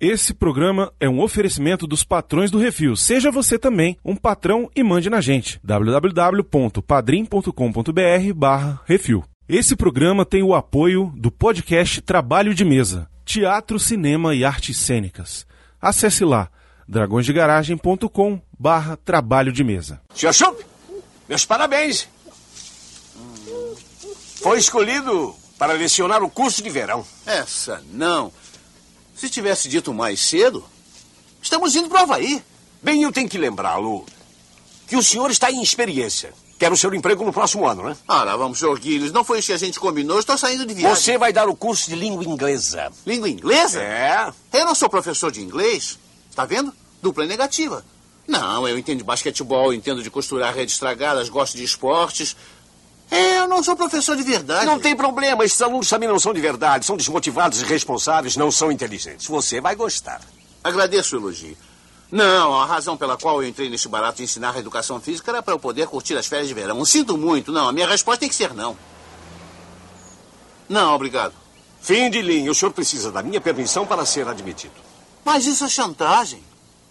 Esse programa é um oferecimento dos patrões do Refil. Seja você também um patrão e mande na gente. www.padrim.com.br barra Refil. Esse programa tem o apoio do podcast Trabalho de Mesa, Teatro, Cinema e Artes Cênicas. Acesse lá dragõesdegaragem.com barra Trabalho de Mesa. Senhor Chup, meus parabéns. Foi escolhido para lecionar o curso de verão. Essa não. Se tivesse dito mais cedo, estamos indo para o Havaí. Bem, eu tenho que lembrá-lo que o senhor está em experiência. Quer o seu emprego no próximo ano, né? Ah, lá vamos, Sr. Guilherme. Não foi isso que a gente combinou. Estou saindo de viagem. Você vai dar o curso de língua inglesa. Língua inglesa? É. Eu não sou professor de inglês. Está vendo? Dupla negativa. Não, eu entendo de basquetebol, entendo de costurar redes estragadas, gosto de esportes. É, eu não sou professor de verdade. Não tem problema, esses alunos também não são de verdade, são desmotivados, irresponsáveis, não são inteligentes. Você vai gostar. Agradeço o elogio. Não, a razão pela qual eu entrei nesse barato de ensinar a educação física era para eu poder curtir as férias de verão. Sinto muito, não. A minha resposta tem que ser não. Não, obrigado. Fim de linha. O senhor precisa da minha permissão para ser admitido. Mas isso é chantagem.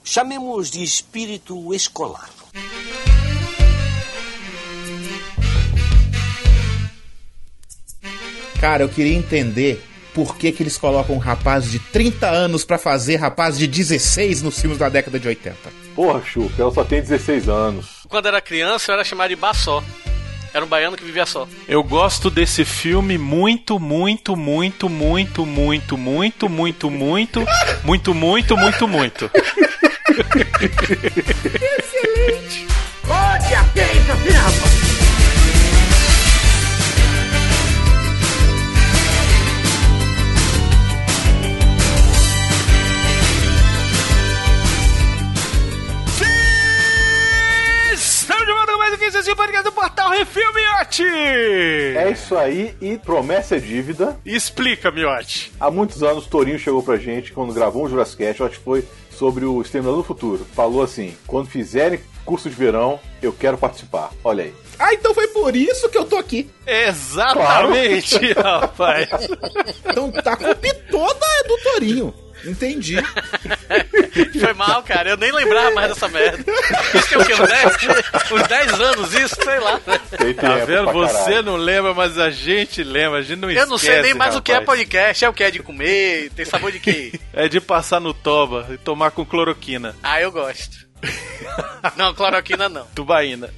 Chamemos de espírito escolar. Cara, eu queria entender por que, que eles colocam um rapaz de 30 anos pra fazer rapaz de 16 nos filmes da década de 80. Porra, Chuca, ela só tem 16 anos. Quando era criança, eu era chamado de Bassó. Era um baiano que vivia só. Eu gosto desse filme muito, muito, muito, muito, muito, muito, muito, muito, muito, muito, muito, muito. Olha, que é isso com um 15 podcast do Portal Refil, Miote! É isso aí, e promessa é dívida. Explica, Miote. Há muitos anos, Torinho chegou pra gente quando gravou um Jurassic Cast, eu acho que foi sobre o Exterminador do Futuro. Falou assim: quando fizerem curso de verão, eu quero participar. Olha aí. Ah, então foi por isso que eu tô aqui. Exatamente, rapaz. Então tá, a culpa toda é do Torinho. Entendi. Foi mal, cara. Eu nem lembrava mais dessa merda. Isso que é o quê? Uns 10, uns 10 anos, isso? Sei lá. Tem Tá vendo? Você não lembra, mas a gente lembra. A gente não Eu não sei nem esquece, mais o que é rapaz. podcast. É o que é de comer? Tem sabor de quê? É de passar no toba e tomar com cloroquina. Ah, eu gosto. Não, cloroquina não. Tubaína.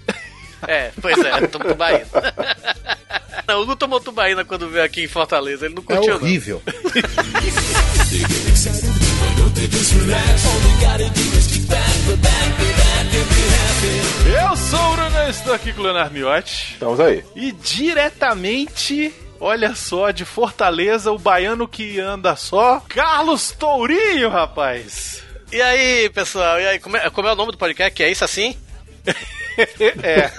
É, pois é, tubaína. Não, o Hugo tomou tubaína quando veio aqui em Fortaleza. Ele não É curtiu, não. horrível. Eu sou o Bruno, estou aqui com o Leonardo Miotti. Estamos aí. E diretamente, olha só, de Fortaleza, o baiano que anda só, Carlos Tourinho, rapaz. E aí, pessoal? E aí, como é, como é o nome do podcast? Que é isso assim? É,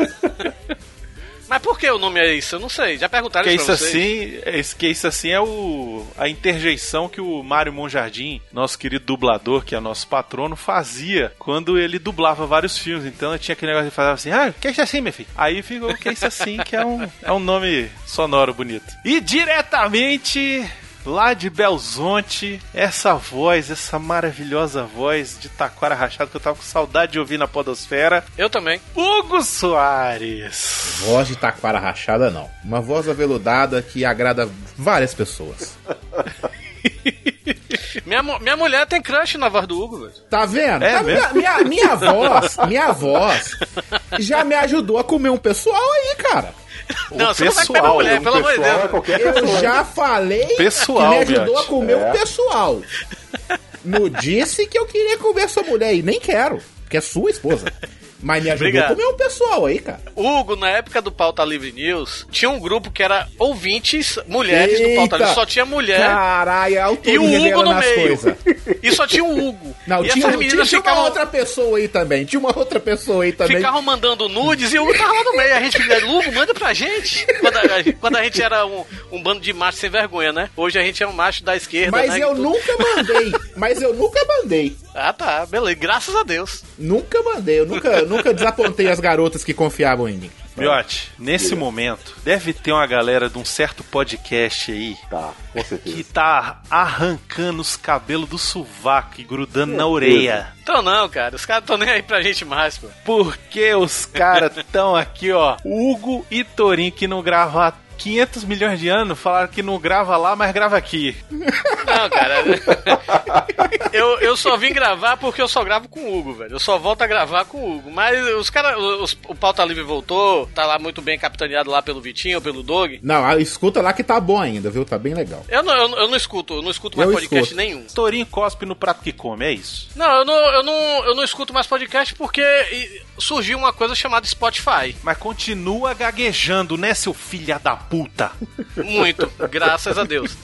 Mas por que o nome é isso? Eu não sei. Já perguntaram que isso pra vocês? assim, é isso- que isso assim é o a interjeição que o Mário Monjardim, nosso querido dublador, que é nosso patrono, fazia quando ele dublava vários filmes. Então tinha aquele negócio de falar assim: "Ah, que isso assim, meu filho?". Aí ficou que isso assim, que é um é um nome sonoro bonito. E diretamente Lá de Belzonte, essa voz, essa maravilhosa voz de Taquara Rachado que eu tava com saudade de ouvir na Podosfera. Eu também. Hugo Soares. Voz de taquara rachada, não. Uma voz aveludada que agrada várias pessoas. Minha, minha mulher tem crush na voz do Hugo, velho. Tá vendo? É A minha, minha, minha voz, minha voz já me ajudou a comer um pessoal aí, cara. Não, você não vai pessoal, mulher, Um pelo amor de pessoal é Deus. qualquer Eu pessoa. já falei Pessoal, que me ajudou a comer É. um pessoal. Não disse que eu queria comer sua mulher e nem quero, porque é sua esposa. Mas me ajudou Obrigado. comer um pessoal aí, cara. Hugo, na época do Pauta Livre News, tinha um grupo que era ouvintes, mulheres do Pauta Eita. Livre. Só tinha mulher. Caralho, a E o Hugo no meio. coisas. E só tinha o Hugo. Não, e tinha, essas tinha, meninas tinha uma ficavam, outra pessoa aí também. Tinha uma outra pessoa aí também. ficavam mandando nudes e o Hugo tava lá no meio. A gente fica, Hugo, manda pra gente. Quando a, quando a gente era um, um bando de macho sem vergonha, né? Hoje a gente é um macho da esquerda, Mas né? eu nunca mandei. Mas eu nunca mandei. Ah, tá. Beleza. Graças a Deus. Nunca mandei. Eu nunca, nunca desapontei as garotas que confiavam em mim. Miote, nesse momento, deve ter uma galera de um certo podcast aí Tá, com certeza. que tá arrancando os cabelos do sovaco e grudando na orelha. Então não, cara. Os caras tão nem aí pra gente mais, pô. Porque os caras tão aqui, ó. Hugo e Torinho que não gravam há 500 milhões de anos, falaram que não grava lá, mas grava aqui. Não, cara. eu, eu só vim gravar porque eu só gravo com o Hugo, velho. Eu só volto a gravar com o Hugo. Mas os caras. O Pauta Livre voltou, tá lá muito bem capitaneado lá pelo Vitinho, pelo Dog. Não, escuta lá que tá bom ainda, viu? Tá bem legal. Eu não, eu, não- eu não escuto, eu não escuto mais Eu podcast escuto. nenhum. Torinho cospe no prato que come, é isso. Não eu, não, eu não, eu não escuto mais podcast porque surgiu uma coisa chamada Spotify. Mas continua gaguejando, né, seu filha da puta? Muito, graças a Deus.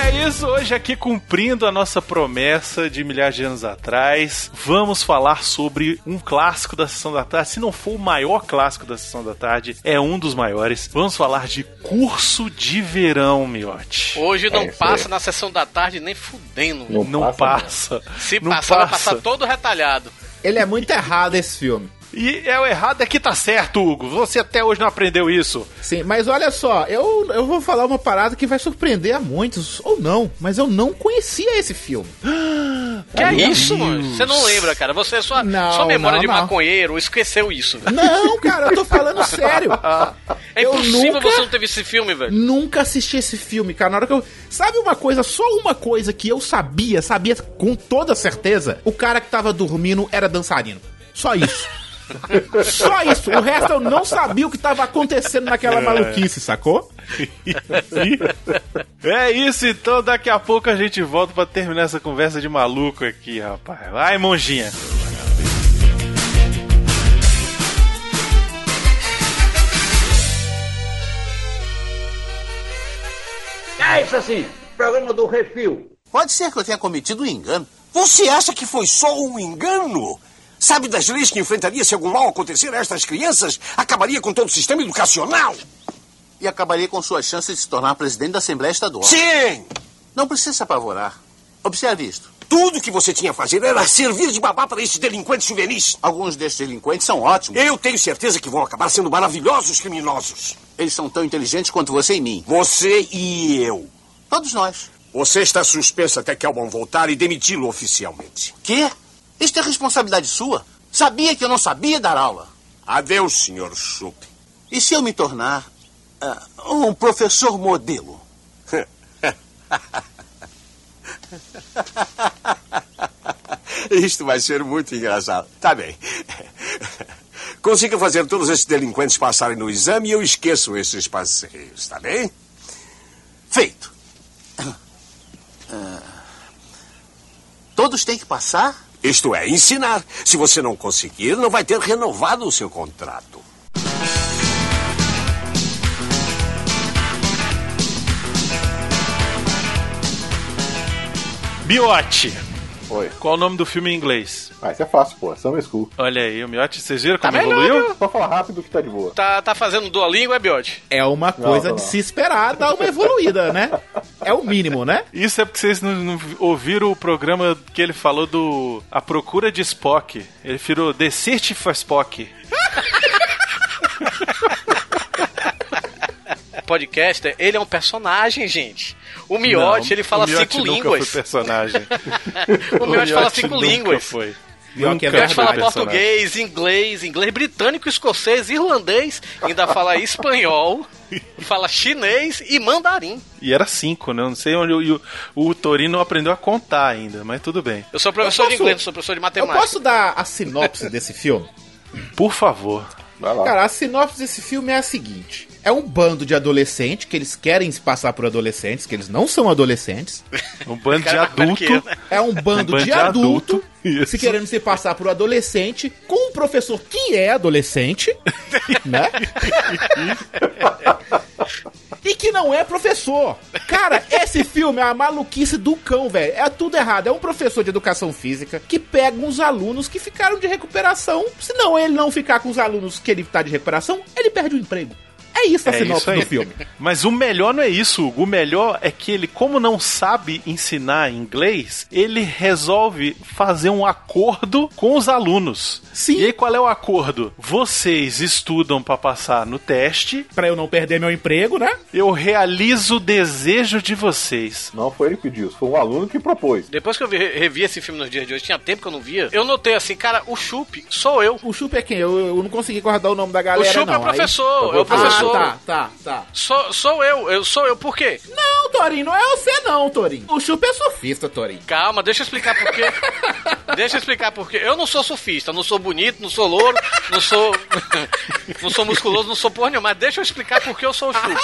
É isso, hoje aqui cumprindo a nossa promessa de milhares de anos atrás, vamos falar sobre um clássico da Sessão da Tarde. Se não for o maior clássico da Sessão da Tarde, é um dos maiores. Vamos falar de Curso de Verão, miote. Hoje não É, passa na sessão da tarde nem fudendo. Não Não passa, passa. Se não passar, vai passa. passar todo retalhado. Ele é muito errado esse filme. E é o errado é que tá certo, Hugo. Você até hoje não aprendeu isso. Sim, mas olha só, eu, eu vou falar uma parada que vai surpreender a muitos, ou não, mas eu não conhecia esse filme. Que é isso, mano? Você não lembra, cara. Você, sua, Não, sua memória não, de não. maconheiro esqueceu isso. velho. Não, cara, eu tô falando sério. É Eu impossível nunca- você não ter visto esse filme, velho. Nunca assisti esse filme, cara. Na hora que eu. Sabe uma coisa, só uma coisa que eu sabia, sabia com toda certeza? O cara que tava dormindo era dançarino. Só isso. Só isso. O resto eu não sabia o que tava acontecendo naquela maluquice, sacou? É isso, então daqui a pouco a gente volta pra terminar essa conversa de maluco aqui, rapaz. Vai, monjinha. É isso assim, programa do Refil. Pode ser que eu tenha cometido um engano. Você acha que foi só um engano? Sabe das leis que enfrentaria se algum mal acontecer a estas crianças? Acabaria com todo o sistema educacional. E acabaria com suas chances de se tornar presidente da Assembleia Estadual. Sim! Não precisa se apavorar. Observe isto. Tudo que você tinha a fazer era servir de babá para esses delinquentes juvenis. Alguns destes delinquentes são ótimos. Eu tenho certeza que vão acabar sendo maravilhosos criminosos. Eles são tão inteligentes quanto você e mim. Você e eu. Todos nós. Você está suspenso até Kelman voltar e demiti-lo oficialmente. Quê? Isto é responsabilidade sua? Sabia que eu não sabia dar aula. Adeus, Sr. Schupp. E se eu me tornar ah, um professor modelo? Isto vai ser muito engraçado. Tá bem. Consiga fazer todos esses delinquentes passarem no exame e eu esqueço esses passeios, tá bem? Feito. Ah, todos têm que passar? Isto é, ensinar. Se você não conseguir, não vai ter renovado o seu contrato. Miote. Oi. Qual o nome do filme em inglês? Ah, isso é fácil, pô. Summer School. Olha aí, o Miote, vocês viram Tá como melhor, evoluiu? viu? Só falar rápido que tá de boa. Tá, tá fazendo Duolingo, é, Biote? É uma coisa não, de não. se esperar dar uma evoluída, né? É o mínimo, né? Isso é porque vocês não, não ouviram o programa que ele falou do A Procura de Spock. Ele virou The Search for Spock. Podcaster, ele é um personagem, gente. O Miote, Não, ele fala o Miotti cinco línguas. Foi personagem. O Miote fala Miotti cinco nunca línguas. Foi. Pior que é O Miote fala verdade. português, inglês, inglês britânico, escocês, irlandês, ainda fala espanhol, fala chinês e mandarim. E era cinco, né? Eu Não sei onde o, o, o Torino aprendeu a contar ainda, mas tudo bem. Eu sou professor Eu de posso- inglês, não sou professor de Eu matemática. posso dar a sinopse desse filme? Por favor. Vai lá. Cara, a sinopse desse filme é a seguinte: é um bando de adolescentes que eles querem se passar por adolescentes, que eles não são adolescentes. Um bando de adulto. né? É um bando, Um bando de, de adulto, adulto, se querendo se passar por adolescente, com um professor que é adolescente, né? E que não é professor. Cara, esse filme é a maluquice do cão, velho. É tudo errado. É um professor de educação física que pega uns alunos que ficaram de recuperação. Se não ele não ficar com os alunos que ele tá de recuperação, ele perde o emprego. É isso a É sinopse isso aí. do filme. Mas o melhor não é isso, Hugo. O melhor é que ele, como não sabe ensinar inglês, ele resolve fazer um acordo com os alunos. Sim. E aí qual é o acordo? Vocês estudam pra passar no teste, Pra eu não perder meu emprego, né? eu realizo o desejo de vocês. Não foi ele que pediu, foi um aluno que propôs. Depois que eu vi- revi esse filme nos dias de hoje, tinha tempo que eu não via, eu notei assim, cara, o Chup sou eu. O Chup é quem? Eu, eu não consegui guardar o nome da galera, o Chup é o professor, é o Aí... professor. Ah, tá, tá, tá. Sou, sou eu, eu sou eu, por quê? Não, Torinho, não é você não, Torinho. O Chup é surfista, Torinho. Calma, deixa eu explicar por quê. deixa eu explicar por quê. Eu não sou surfista, não sou bonito, não sou louro, não sou. não sou musculoso, não sou porra nenhuma, mas deixa eu explicar por que eu sou o Chup.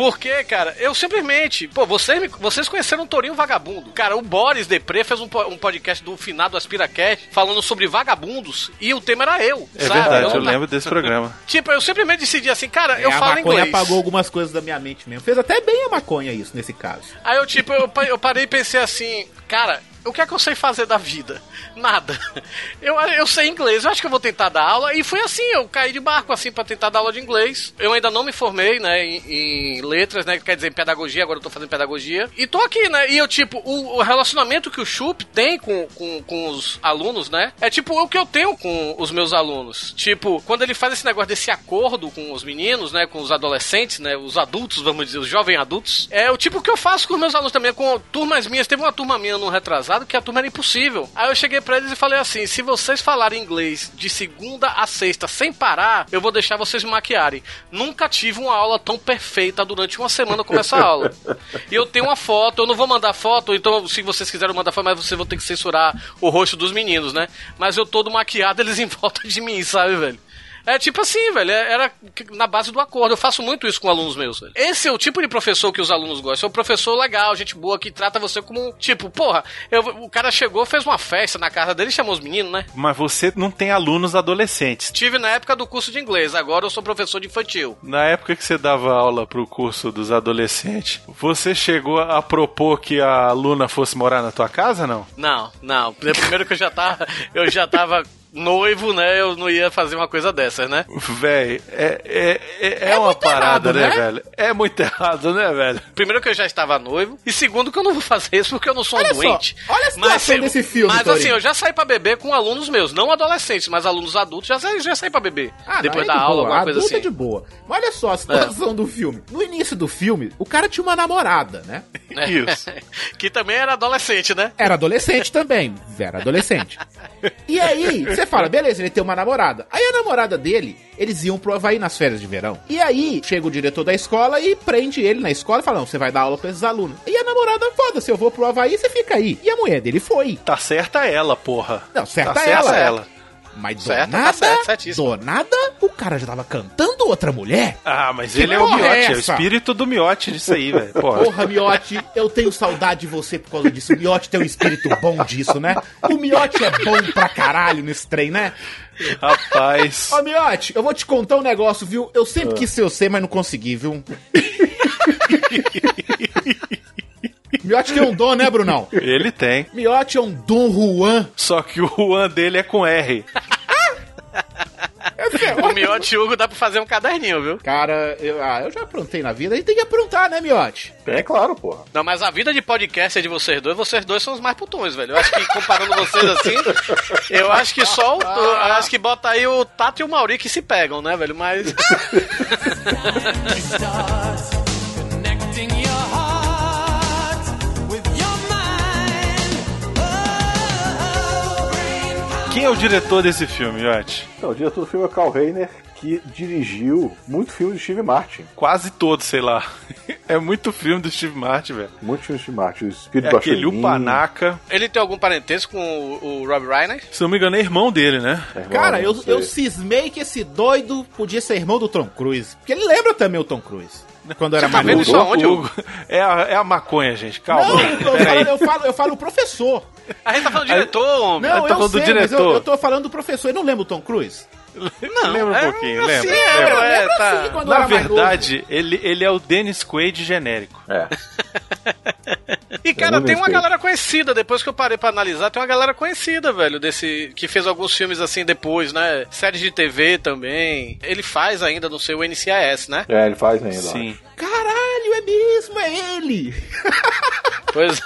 Porque, cara, eu simplesmente. Pô, vocês, me- vocês conheceram o Torinho Vagabundo. Cara, o Boris Depré fez um, um podcast do finado AspiraCast falando sobre vagabundos e o tema era eu. É sabe? verdade, eu não- lembro desse programa. Tipo, eu simplesmente decidi assim, cara, eu É, a falo maconha inglês. apagou algumas coisas da minha mente mesmo. Fez até bem a maconha isso, nesse caso. Aí eu, tipo, eu, eu parei e pensei assim, cara, o que é que eu sei fazer da vida? Nada. Eu, eu sei inglês, eu acho que eu vou tentar dar aula. E foi assim, eu caí de barco, assim, pra tentar dar aula de inglês. Eu ainda não me formei, né, em, em letras, né, quer dizer, em pedagogia, agora eu tô fazendo pedagogia. E tô aqui, né, e eu, tipo, o, o relacionamento que o Chup tem com, com, com os alunos, né, é tipo o que eu tenho com os meus alunos. Tipo, quando ele faz esse negócio desse acordo com os meninos, né, com os adolescentes, né, os adultos, vamos dizer, os jovens adultos, é o tipo que eu faço com os meus alunos também, com turmas minhas. Teve uma turma minha no retrasado que a turma era impossível. Aí eu cheguei pra eles e falei assim: se vocês falarem inglês de segunda a sexta sem parar, eu vou deixar vocês me maquiarem. Nunca tive uma aula tão perfeita durante uma semana como essa aula. E eu tenho uma foto, eu não vou mandar foto, então se vocês quiserem mandar foto, mas vocês vão ter que censurar o rosto dos meninos, né? Mas eu todo maquiado, eles em volta de mim, sabe, velho? É tipo assim, velho, é- era na base do acordo. Eu faço muito isso com alunos meus, velho. Esse é o tipo de professor que os alunos gostam. É um professor legal, gente boa, que trata você como um. Tipo, porra, eu- o cara chegou, fez uma festa na casa dele e chamou os meninos, né? Mas você não tem alunos adolescentes. Tive na época do curso de inglês, agora eu sou professor de infantil. Na época que você dava aula pro curso dos adolescentes, você chegou a propor que a aluna fosse morar na tua casa, não? Não, não. Primeiro que eu já tava. Eu já tava noivo, né? Eu não ia fazer uma coisa dessas, né? Véi, é, é, é, é É uma muito parada, errado, né, né? velho? É muito errado, né, velho? Primeiro que eu já estava noivo. E segundo que eu não vou fazer isso porque eu não sou um Olha só, doente. olha a situação se- desse filme, Mas Torinho. assim, eu já saí pra beber com alunos meus. Não adolescentes, mas alunos adultos. Já saí, já saí pra beber. Ah, depois não, da é de aula, boa. alguma coisa é assim. É. de boa. Mas olha só a situação do filme. No início do filme, o cara tinha uma namorada, né? Isso. que também era adolescente, né? Era adolescente também. Era adolescente. E aí, você fala, beleza, ele tem uma namorada. Aí a namorada dele, eles iam pro Havaí nas férias de verão. E aí, chega o diretor da escola e prende ele na escola e fala, não, você vai dar aula pra esses alunos. E a namorada, foda-se, eu vou pro Havaí, você fica aí. E a mulher dele foi. Tá certa ela, porra. Não, certa tá ela. certa ela. Mas do Certo, tá nada, certo, certíssimo. do nada, o cara já tava cantando outra mulher. Ah, mas Que ele é o é miote, é, o essa? espírito do miote disso aí, velho. Porra. Porra, Miote, eu tenho saudade de você por causa disso. O Miote tem um espírito bom disso, né? O Miote é bom pra caralho nesse trem, né? Rapaz. Ô, Miote, eu vou te contar um negócio, viu? Eu sempre quis ser você, mas não consegui, viu? Miote tem um dom, né, Brunão? Ele tem. Miote é um Dom Juan. Só que o Juan dele é com R. O Miote Hugo dá pra fazer um caderninho, viu? Cara, eu, ah, eu já aprontei na vida, a gente tem que aprontar, né, Miote? É claro, porra. Não, mas a vida de podcast é de vocês dois, vocês dois são os mais putões, velho. Eu acho que comparando vocês assim, eu acho que só o. Eu acho que bota aí o Tato e o Mauri que se pegam, né, velho? Mas. Quem é o diretor desse filme, miote? Então, o diretor do filme é o Carl Reiner, que dirigiu muito filme de Steve Martin. Quase todo, sei lá. É muito filme do Steve Martin, velho. Muito filme de Steve Martin. O Espírito É do aquele Achorim, Upanaca. Ele tem algum parentesco com o, o Rob Reiner? Se não me engano, é irmão dele, né? é irmão, Cara, eu, não sei. eu cismei que esse doido podia ser irmão do Tom Cruise. Porque ele lembra também o Tom Cruise. Quando era Você tá mais vendo novo. isso aonde, O- Hugo? É a, é a maconha, gente. Calma. Não, eu, falando, eu, falo, eu falo o professor. A gente tá falando do diretor, homem. Não, tá eu falando do sei, mas eu, diretor. eu tô falando do professor. Eu não lembro o Tom Cruise? Não, Lembra um é pouquinho, assim, lembra? é, Lembra. é, Lembra tá. assim, Na verdade, ele, ele é o Dennis Quaid genérico. É. E, cara, Segundo tem uma galera conhecida, depois que eu parei pra analisar, tem uma galera conhecida, velho, desse. que fez alguns filmes assim depois, né? Séries de TV também. Ele faz ainda, não sei, o NCIS, né? É, ele faz ainda. Sim. Caralho, é mesmo, é ele! Pois.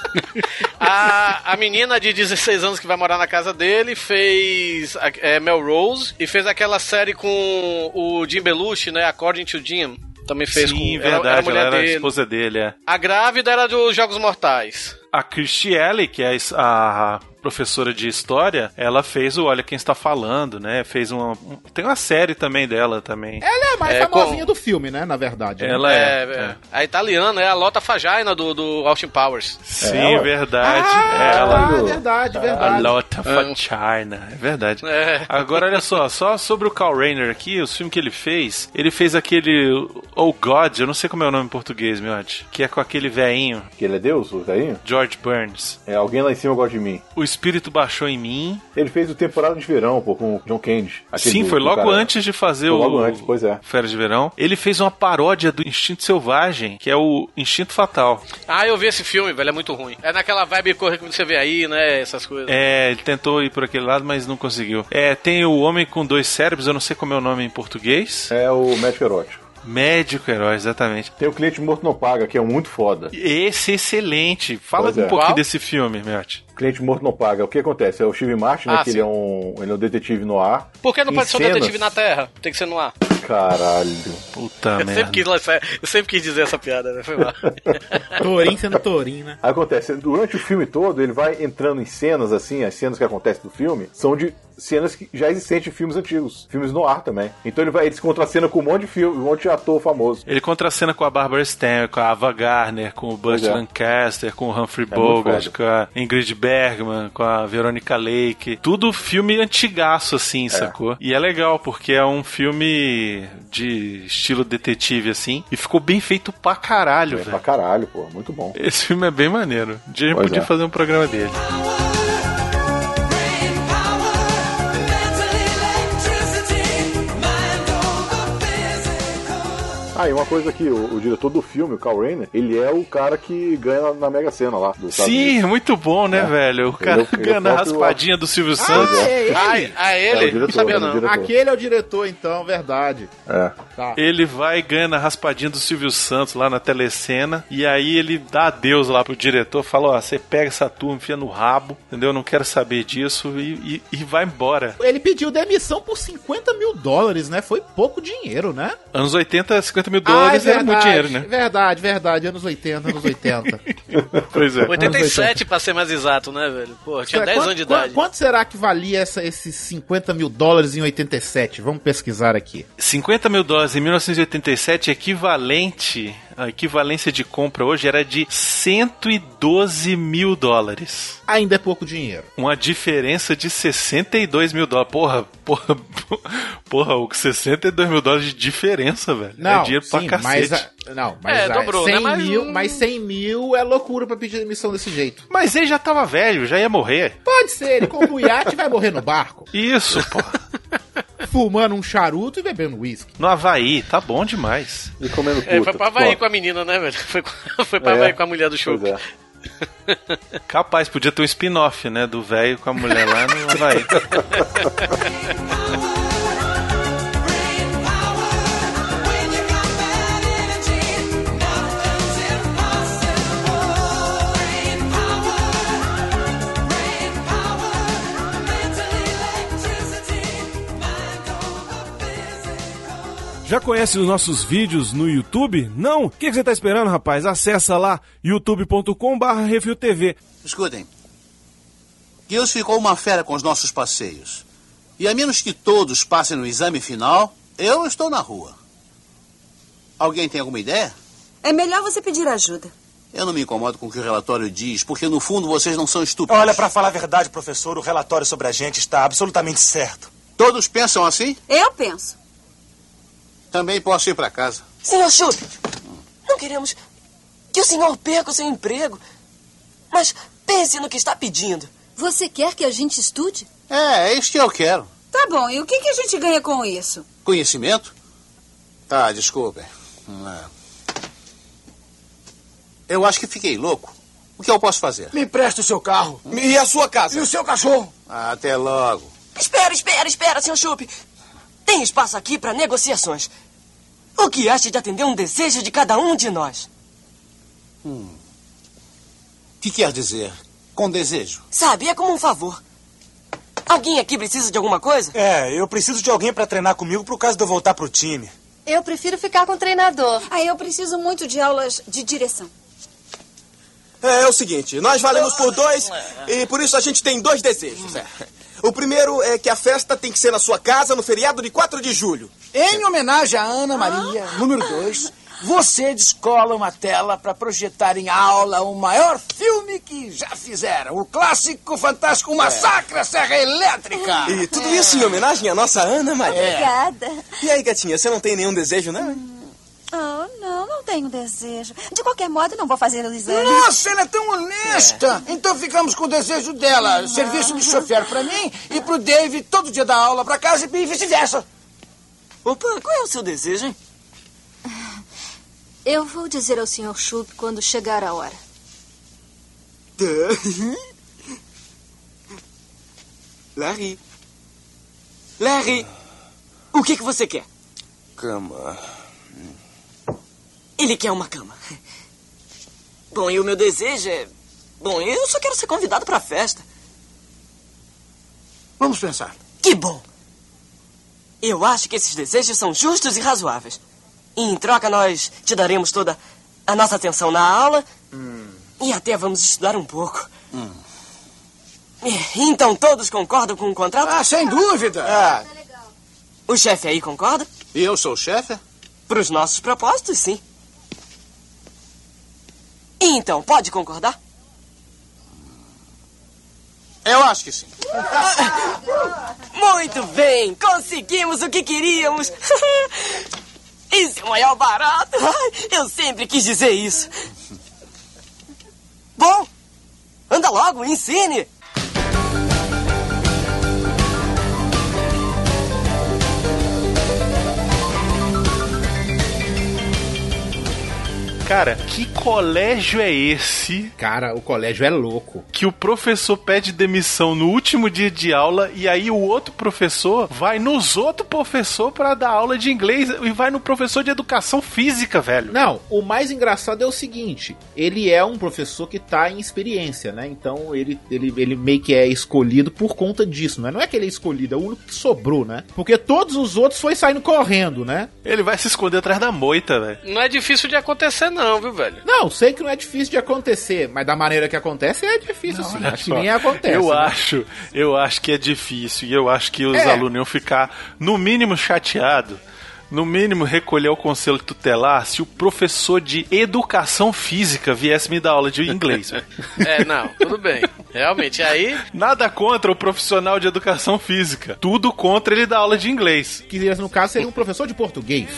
a, a menina de 16 anos que vai morar na casa dele fez é, Melrose e fez aquela série com o Jim Belushi, né? According to Jim. Também fez Sim, com. era- verdade, era a mulher ela era a esposa dele, é. A grávida era dos Jogos Mortais. A Christy Alley, que é a es- a professora de história, ela fez o Olha Quem Está Falando, né? Fez uma... um- Tem uma série também dela também. Ela é a mais É, famosinha com- do filme, né? Na verdade. né? Ela é. É, é. A italiana é a Lota Fagina do, do Austin Powers. Sim, ela? verdade. Ah, ela. verdade, A verdade. Lota Fagina, é verdade. É. Agora, olha só, só sobre o Carl Reiner aqui, os filmes que ele fez, ele fez aquele Oh God, eu não sei como é o nome em português, meu que é com aquele veinho, Que ele é Deus, o velhinho? George Burns. É, alguém lá em cima gosta de mim. O espírito baixou em mim. Ele fez o Temporada de Verão, pô, com o John Candy. Sim, do- foi do logo cara- antes de fazer Foi o logo antes, pois é. Férias de Verão. Ele fez uma paródia do Instinto Selvagem, que é o Instinto Fatal. Ah, eu vi esse filme, velho, é muito ruim. É naquela vibe correr que você vê aí, né? Essas coisas. É, ele tentou ir por aquele lado, mas não conseguiu. É, tem o Homem com Dois Cérebros, eu não sei como é o nome em português. É o médico erótico. Médico Herói, exatamente. Tem o Cliente Morto Não Paga, que é muito foda. Esse é excelente. Fala Pois um é. pouquinho Qual? desse filme, Miotti. Cliente Morto Não Paga. O que acontece? É o Steve Martin, né? Ah, que sim. ele é, um, ele é um detetive no ar. Por que não Em pode ser um cenas- detetive na Terra? Tem que ser no ar. Caralho. Puta Eu merda. sempre, quis eu sempre quis dizer essa piada, né? Foi mal. Torim sendo Torim, né? Acontece, durante o filme todo, ele vai entrando em cenas assim, as cenas que acontecem no filme são de cenas que já existentes em filmes antigos, filmes no ar também. Então ele vai, ele se contracena com um monte de filme, um monte de ator famoso. Ele contracena com a Barbara Stan, com a Ava Gardner, com o Pois é. Lancaster, com o Humphrey É Bogart, com a Ingrid Bergman, com a Veronica Lake. Tudo filme antigaço, assim, sacou? E é legal, porque é um filme de estilo detetive, assim, e ficou bem feito pra caralho, É pra velho. caralho, pô, muito bom. Esse filme é bem maneiro. Um dia a gente podia é. fazer um programa dele. Ah, e uma coisa aqui, o, o diretor do filme, o Carl Reiner, ele é o cara que ganha na, na Mega Sena lá. Do Sim, Unidos. muito bom, né, É. velho? O Ele cara é ele é o ganha a próprio- raspadinha do Silvio Santos. Ah, é ele? Ai, a É, ele? diretor, não sabia é não. Aquele é o diretor, então, verdade. É. Tá. Ele vai e ganha na raspadinha do Silvio Santos lá na telecena. E aí ele dá adeus lá pro diretor, fala: Ó, você pega essa turma, enfia no rabo, entendeu? Não quero saber disso e, e- e vai embora. Ele pediu demissão por 50 mil dólares, né? Foi pouco dinheiro, né? Anos 80, 50 mil Ah, é dólares era muito dinheiro, né? Verdade, verdade. Anos 80, anos 80. Pois é. 87 pra ser mais exato, né, velho? Pô, tinha 10 Quanto- anos de quanto- idade. Quanto será que valia essa- esses 50 mil dólares em 87? Vamos pesquisar aqui. 50 mil dólares em 1987, equivalente, a equivalência de compra hoje era de 112 mil dólares. Ainda é pouco dinheiro. Uma diferença de 62 mil dólares. Porra, porra, porra, o 62 mil dólares de diferença, velho. Não, é dinheiro sim, pra mas, cacete. a- não, mas É, a- dobrou, 100 né? Mas mil, mas 100 mil é loucura pra pedir demissão desse jeito. Mas ele já tava velho, já ia morrer. Pode ser, ele compra o iate e vai morrer no barco, Isso, pô. fumando um charuto e bebendo uísque. No Havaí, tá bom demais. E comendo puta. É, foi pra Havaí Pô, com a menina, né, velho? Foi, foi pra É, Havaí com a mulher do show. É. Capaz, podia ter um spin-off, né? Do velho com a mulher lá no Havaí. Já conhece os nossos vídeos no YouTube? Não? O que, que você tá esperando, rapaz? Acessa lá youtube.com.br RefilTV. Escutem. Deus ficou uma fera com os nossos passeios. E a menos que todos passem no exame final, eu estou na rua. Alguém tem alguma ideia? É melhor você pedir ajuda. Eu não me incomodo com o que o relatório diz, porque no fundo vocês não são estúpidos. Olha, pra falar a verdade, professor, o relatório sobre a gente está absolutamente certo. Todos pensam assim? Eu penso. Também posso ir para casa. Senhor Schultz, não queremos que o senhor perca o seu emprego. Mas pense no que está pedindo. Você quer que a gente estude? É, é isso que eu quero. Tá bom, e o que, que a gente ganha com isso? Conhecimento? Tá, desculpem. É. Eu acho que fiquei louco. O que eu posso fazer? Me presta o seu carro. E a sua casa? E o seu cachorro? Até logo. Espera, espera, espera, Sr. Chup. Tem espaço aqui para negociações. O que acha de atender um desejo de cada um de nós? O que quer dizer com desejo? Sabe, é como um favor. Alguém aqui precisa de alguma coisa? É, eu preciso de alguém pra treinar comigo pro caso de eu voltar pro time. Eu prefiro ficar com o treinador. Ah, eu preciso muito de aulas de direção. É, é o seguinte, nós valemos por dois e por isso a gente tem dois desejos. é. O primeiro é que a festa tem que ser na sua casa no feriado de 4 de julho. Em homenagem a Ana Maria, número 2, você descola uma tela para projetar em aula o maior filme que já fizeram. O clássico fantástico O Massacre à Serra Elétrica. E tudo isso em homenagem à nossa Ana Maria. Obrigada. E aí, gatinha, você não tem nenhum desejo, não? Oh, não, não tenho desejo. De qualquer modo, não vou fazer o exame. Nossa, ela é tão honesta. Então ficamos com o desejo dela. Serviço de chofer para mim e pro Dave todo dia dar aula para casa e vice-versa. Opa, qual é o seu desejo, hein? Eu vou dizer ao Sr. Chup quando chegar a hora. Larry. Larry, o que, que você quer? Cama. Ele quer uma cama. Bom, e o meu desejo é. Bom, eu só quero ser convidado pra festa. Vamos pensar. Que bom! Eu acho que esses desejos são justos e razoáveis. E em troca, nós te daremos toda a nossa atenção na aula e até vamos estudar um pouco. É, Então todos concordam com o contrato? Ah, sem dúvida. Ah. O chefe aí concorda? E eu sou o chefe? Para os nossos propósitos, sim. Então, pode concordar? Eu acho que sim. Muito bem! Conseguimos o que queríamos! Isso é o maior barato! Eu sempre quis dizer isso. Bom, anda logo, ensine! Cara, que colégio é esse? Cara, o colégio é louco. Que o professor pede demissão no último dia de aula e aí o outro professor vai nos outros professor para dar aula de inglês e vai no professor de educação física, velho. Não, o mais engraçado é o seguinte: ele é um professor que tá em experiência, né? Então ele, ele, ele meio que é escolhido por conta disso, né? Não é que ele é escolhido, é o único que sobrou, né? Porque todos os outros foi saindo correndo, né? Ele vai se esconder atrás da moita, velho. Não é difícil de acontecer, não, viu, velho? Não, sei que não é difícil de acontecer, mas da maneira que acontece é difícil sim. Acho que nem acontece. Eu né? acho, eu acho que é difícil e eu acho que os É. alunos iam ficar, no mínimo, chateado. No mínimo, recolher o conselho tutelar se o professor de educação física viesse me dar aula de inglês. É, não, tudo bem. Realmente, aí. Nada contra o profissional de educação física. Tudo contra ele dar aula de inglês. Que no caso seria um professor de português.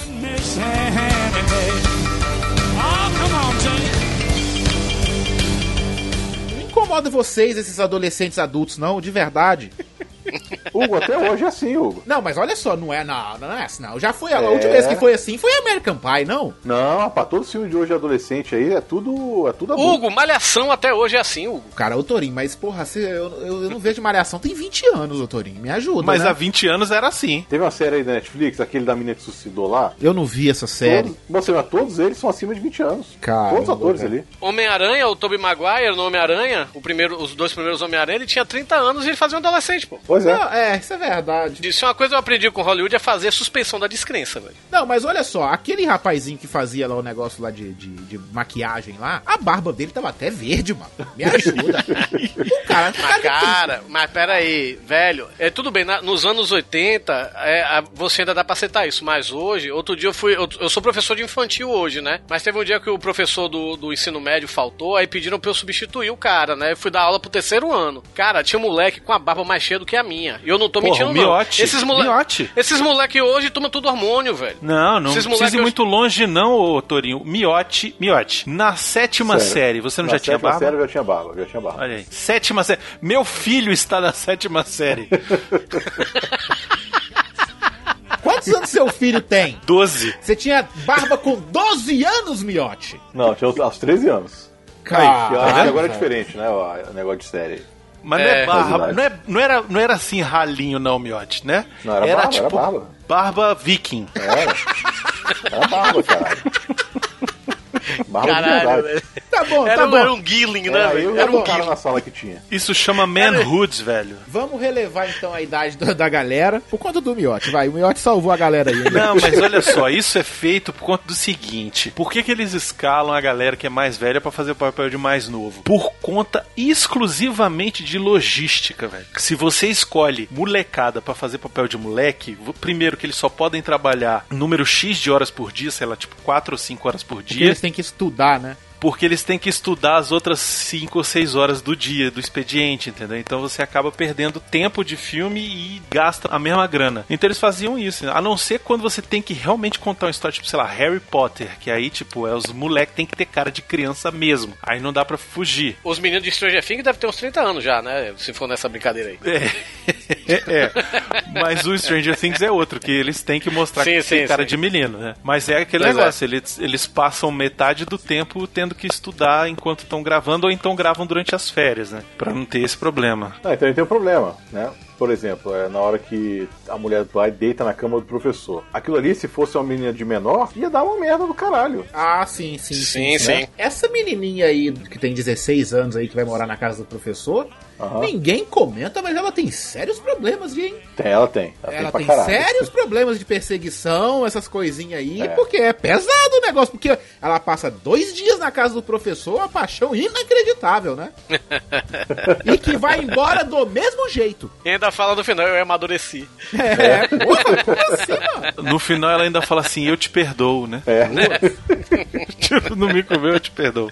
Incomoda vocês, esses adolescentes adultos, não, de verdade. Hugo, até hoje é assim, Hugo. Não, mas olha só, não é, não, não é assim, não. Já foi, a É. última vez que foi assim foi American Pie, não? Não, rapaz, todo filme de hoje adolescente aí é tudo, é tudo adulto. Hugo, malhação até hoje é assim, Hugo. Cara, ô Torinho, mas porra, você, eu, eu, eu não vejo malhação tem 20 anos, ô Torinho, me ajuda, Mas né? há 20 anos era assim. Teve uma série aí da Netflix, aquele da menina que suicidou lá. Eu não vi essa série. Todos, você, mas todos eles são acima de 20 anos. Caramba, todos os atores velho. ali. Homem-Aranha, o Tobey Maguire no Homem-Aranha, o primeiro, os dois primeiros Homem-Aranha, ele tinha 30 anos e ele fazia um adolescente, pô. Pois é. Não, é, isso é verdade. Isso é uma coisa que eu aprendi com Hollywood é fazer suspensão da descrença, velho. Não, mas olha só, aquele rapazinho que fazia lá o negócio lá de, de, de maquiagem lá, a barba dele tava até verde, mano. Me ajuda. o cara, Mas, cara cara, mas peraí, velho, é tudo bem, na- nos anos 80, é, a- você ainda dá pra aceitar isso, mas hoje, outro dia eu fui, eu, eu sou professor de infantil hoje, né? Mas teve um dia que o professor do, do ensino médio faltou, aí pediram pra eu substituir o cara, né? Eu fui dar aula pro terceiro ano. Cara, tinha um moleque com a barba mais cheia do que a minha. E eu não tô Porra, mentindo, o não. miote. Esses, mole... Miote. Esses moleque hoje tomam tudo hormônio, velho. Não, não Esses precisa moleque ir muito longe, não, ô Torinho. Miote, miote. Na sétima Sério. série, você não Na já tinha sétima barba? série eu já tinha barba, já tinha barba. Olha aí. Sétima série. Meu filho está na sétima série. Quantos anos seu filho tem? 12. Você tinha barba com 12 anos, miote? Não, tinha aos- aos 13 anos. Ah, vendo? agora é diferente, né? O negócio de série. Mas não, é É. barba, não, é, não, era, não era assim ralinho, não, miote, né? Não, era barba, era barba. barba viking. Era. Era barba, caralho. Barba de Caralho, verdade. velho. Tá bom, Era, tá um- bom. era um Gilling, né, Era eu Era o um cara na sala que tinha. Isso chama manhoods, velho. Vamos relevar então a idade da, da galera por conta do Miote. Vai, o Miote salvou a galera aí. né? Não, mas olha só, isso é feito por conta do seguinte: por que, que eles escalam a galera que é mais velha pra fazer o papel de mais novo? Por conta exclusivamente de logística, velho. Se você escolhe molecada pra fazer papel de moleque, primeiro que eles só podem trabalhar número X de horas por dia, sei lá, tipo 4 ou 5 horas por Porque dia. eles têm que estudar, né? Porque eles têm que estudar as outras 5 ou 6 horas do dia, do expediente, entendeu? Então você acaba perdendo tempo de filme e gasta a mesma grana. Então eles faziam isso, a não ser quando você tem que realmente contar uma história, tipo, sei lá, Harry Potter, que aí, tipo, é os moleques tem que ter cara de criança mesmo. Aí não dá pra fugir. Os meninos de Stranger Things devem ter uns 30 anos já, né? Se for nessa brincadeira aí. É, mas o Stranger Things é outro, que eles têm que mostrar Sim, que tem sim, cara sim. de menino, né? Mas é aquele Pois é. negócio, eles, eles passam metade do tempo tendo que estudar enquanto estão gravando, ou então gravam durante as férias, né? Pra não ter esse problema. Ah, então tem um problema, né? Por exemplo, é na hora que a mulher vai e deita na cama do professor. Aquilo ali, se fosse uma menina de menor, ia dar uma merda do caralho. Ah, sim, sim, Sim, sim. sim. Essa menininha aí, que tem 16 anos aí, que vai morar na casa do professor, Aham. ninguém comenta, mas ela tem sérios problemas, de, hein? Tem, ela tem. Ela, Ela tem caralho. sérios problemas de perseguição, essas coisinhas aí, É. porque é pesado o negócio, porque ela passa dois dias na casa do professor, uma paixão inacreditável, né? e que vai embora do mesmo jeito. E ainda fala no final, eu amadureci. É, porra, como assim, mano? No final ela ainda fala assim, eu te perdoo, né? É. tipo, no me comeu, eu te perdoo.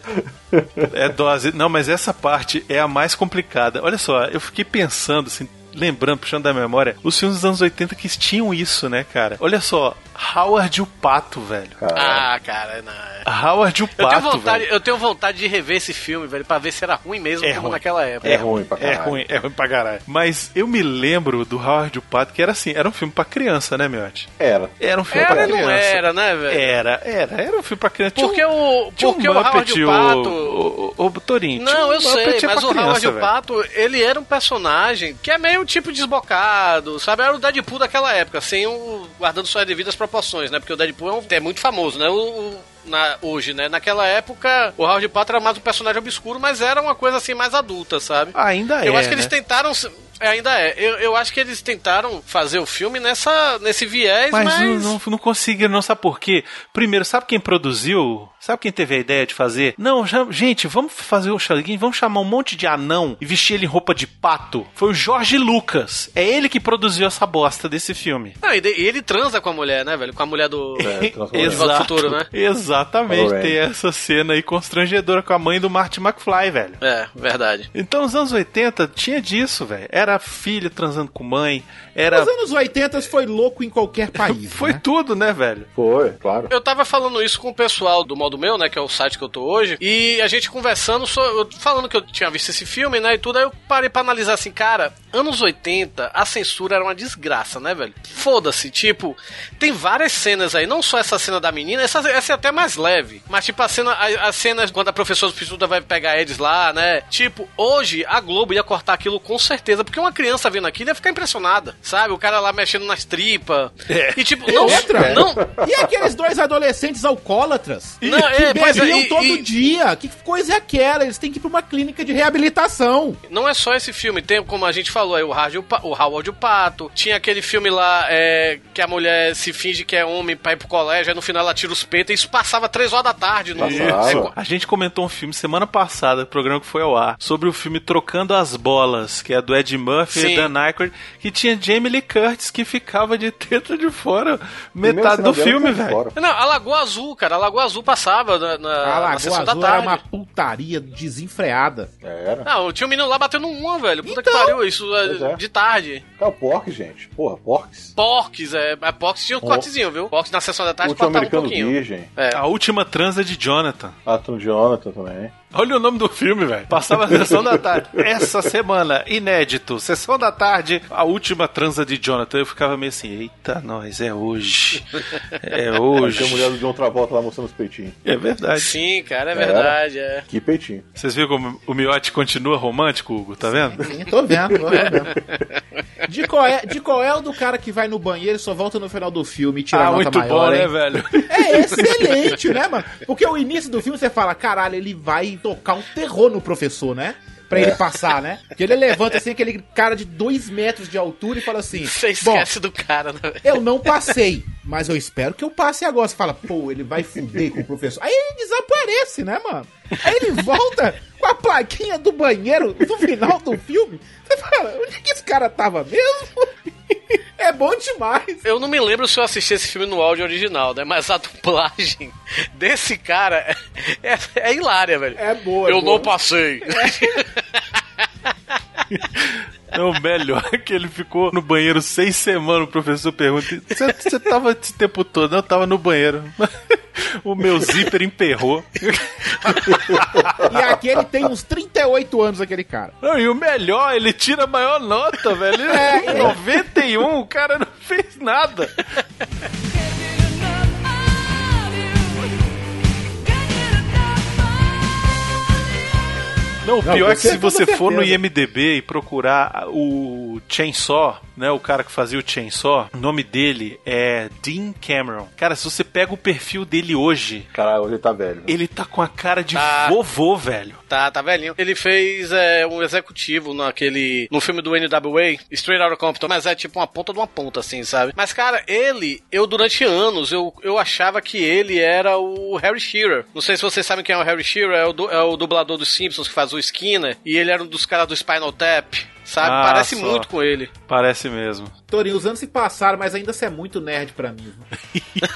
É dose. Não, mas essa parte é a mais complicada. Olha só, eu fiquei pensando, assim, lembrando, puxando da memória, os filmes dos anos 80 que tinham isso, né, cara? Olha só, Howard o Pato, velho. Ah, cara, não. é. Howard o Eu tenho, Pato, vontade, velho. eu tenho vontade de rever esse filme, velho, pra ver se era ruim mesmo, É como ruim. naquela época. É ruim pra É caralho. ruim, é ruim pra caralho. Mas eu me lembro do Howard o Pato, que era assim, era um filme pra criança, né, Miotti? Era. Era um filme Era, pra não criança. era, né, velho? Era, era, era um filme pra criança. Tinha Porque um- o, tinha porque um o Howard Muppet, o Pato... o, o, o Torinho. Não, um eu sei, Muppet é mas pra o criança, Howard o. Pato, ele era um personagem que é meio tipo desbocado, sabe? Era o Deadpool daquela época, sem o. guardando suas devidas proporções, né? Porque o Deadpool é, um- é muito famoso, né? O, na- hoje, né? Naquela época, o Howard Pato era mais um personagem obscuro, mas era uma coisa assim mais adulta, sabe? Ainda Eu é, acho que eles né? tentaram. É, ainda é. Eu, eu acho que eles tentaram fazer o filme nessa, nesse viés, mas. Mas, Não, não, não conseguiram, não sabe por quê? Primeiro, sabe quem produziu? Sabe quem teve a ideia de fazer? Não, já- gente, vamos fazer o seguinte, vamos chamar um monte de anão e vestir ele em roupa de pato. Foi o Jorge Lucas. É ele que produziu essa bosta desse filme. Não, e, de- e ele transa com a mulher, né, velho? Com a mulher do. É, ao Futuro, né? Exatamente. Tem essa cena aí constrangedora com a mãe do Marty McFly, velho. É, verdade. Então, nos anos 80, tinha disso, velho. Era filha transando com mãe, era... Os anos 80 foi louco em qualquer país. Foi né? tudo, né, velho? Foi, claro. Eu tava falando isso com o pessoal do Modo Meu, né? Que é o site que eu tô hoje. E a gente conversando, so- eu falando que eu tinha visto esse filme, né? E tudo. Aí eu parei pra analisar assim, cara, anos 80, a censura era uma desgraça, né, velho? Foda-se. Tipo, tem várias cenas aí. Não só essa cena da menina, essa, essa é até mais leve. Mas, tipo, a cena, a, a cena quando a professora substituta vai pegar eles lá, né? Tipo, hoje a Globo ia cortar aquilo com certeza. Porque uma criança vendo aquilo ia ficar impressionada, sabe? O cara lá mexendo nas tripas. E, tipo, E não. outra? Não, E aqueles dois adolescentes alcoólatras? Não, que é, pois é, bebiam e- todo e- dia. Que coisa é aquela? Eles têm que ir pra uma clínica de reabilitação. Não é só esse filme, tem, como a gente falou, aí, o, Howard, o Howard o Pato. Tinha aquele filme lá é, que a mulher se finge que é homem pra ir pro colégio, aí no final ela tira os peitos e isso passava três horas da tarde. No. É, A gente comentou um filme semana passada, programa que foi ao ar, sobre o filme Trocando as Bolas, que é do Ed Murphy Sim. e Dan Aykroyd, que tinha Jamie Lee Curtis que ficava de teta de fora metade do filme, velho. Não, a Lagoa Azul, cara, a Lagoa Azul passava na, na, A na Lagoa da Azul era tarde. uma putaria desenfreada. Era. Não, tinha um menino lá batendo uma, velho. Puta que Então. pariu, isso é, é. de tarde. É o Pork, gente. Porra, Porks. Porques, é, a Porques tinha um Oh. cortezinho, viu? Porques na sessão da tarde cortava um americano pouquinho. virgem. É. A última transa de Jonathan. Atom Jonathan também. Olha o nome do filme, velho. Passava na sessão da tarde. Essa semana, inédito. Sessão da tarde, a última transa de Jonathan. Eu ficava meio assim, eita, nós, é hoje. É Tem a hoje. mulher do John Travolta lá mostrando os peitinhos. É verdade. Sim, cara, é verdade, é. Que peitinho. Vocês viram como o Miotti continua romântico, Hugo? Tá vendo? Sim, tô vendo, tô vendo. De qual, é, de qual é o do cara que vai no banheiro e só volta no final do filme e tira Ah, a nota muito maior, bom, né, hein? velho? É excelente, né, mano? Porque o início do filme você fala, caralho, ele vai tocar um terror no professor, né? Pra ele passar, né? Porque ele levanta assim, aquele cara de dois metros de altura e fala assim: Você esquece do cara, né? eu não passei, mas eu espero que eu passe agora. Você fala, pô, ele vai fuder com o professor. Aí ele desaparece, né, mano? Aí ele volta com a plaquinha do banheiro no final do filme. Você fala, onde que esse cara tava mesmo? É bom demais. Eu não me lembro se eu assisti esse filme no áudio original, né? Mas a dublagem desse cara é, é hilária, velho. É boa. eu é boa. não passei. Não, o melhor é que ele ficou no banheiro seis semanas. O professor pergunta: Você tava esse tempo todo? Não, eu tava no banheiro. O meu zíper emperrou. E aquele tem uns 38 anos, aquele cara. Não, e o melhor, ele tira a maior nota, velho. É, Em 91, o cara não fez nada. Não, o Não, pior é que se você for no. IMDB e procurar o Chainsaw, né, o cara que fazia o Chainsaw, o nome dele é Dean Cameron. Cara, se você pega o perfil dele hoje, Caralho, hoje ele tá velho. ele tá com a cara de Tá. vovô, velho. Tá, tá velhinho. Ele fez é, um executivo naquele. no filme do NWA, Straight Outta Compton, mas é tipo uma ponta de uma ponta, assim, sabe? Mas, cara, ele, eu durante anos, eu, eu achava que ele era o Harry Shearer. Não sei se vocês sabem quem é o Harry Shearer, é o, é o dublador dos Simpsons que faz o Skinner, e ele era um dos caras do Spinal Tap. Sabe? Ah, Parece só. muito com ele. Parece mesmo. Torinho, os anos se passaram, mas ainda você é muito nerd pra mim.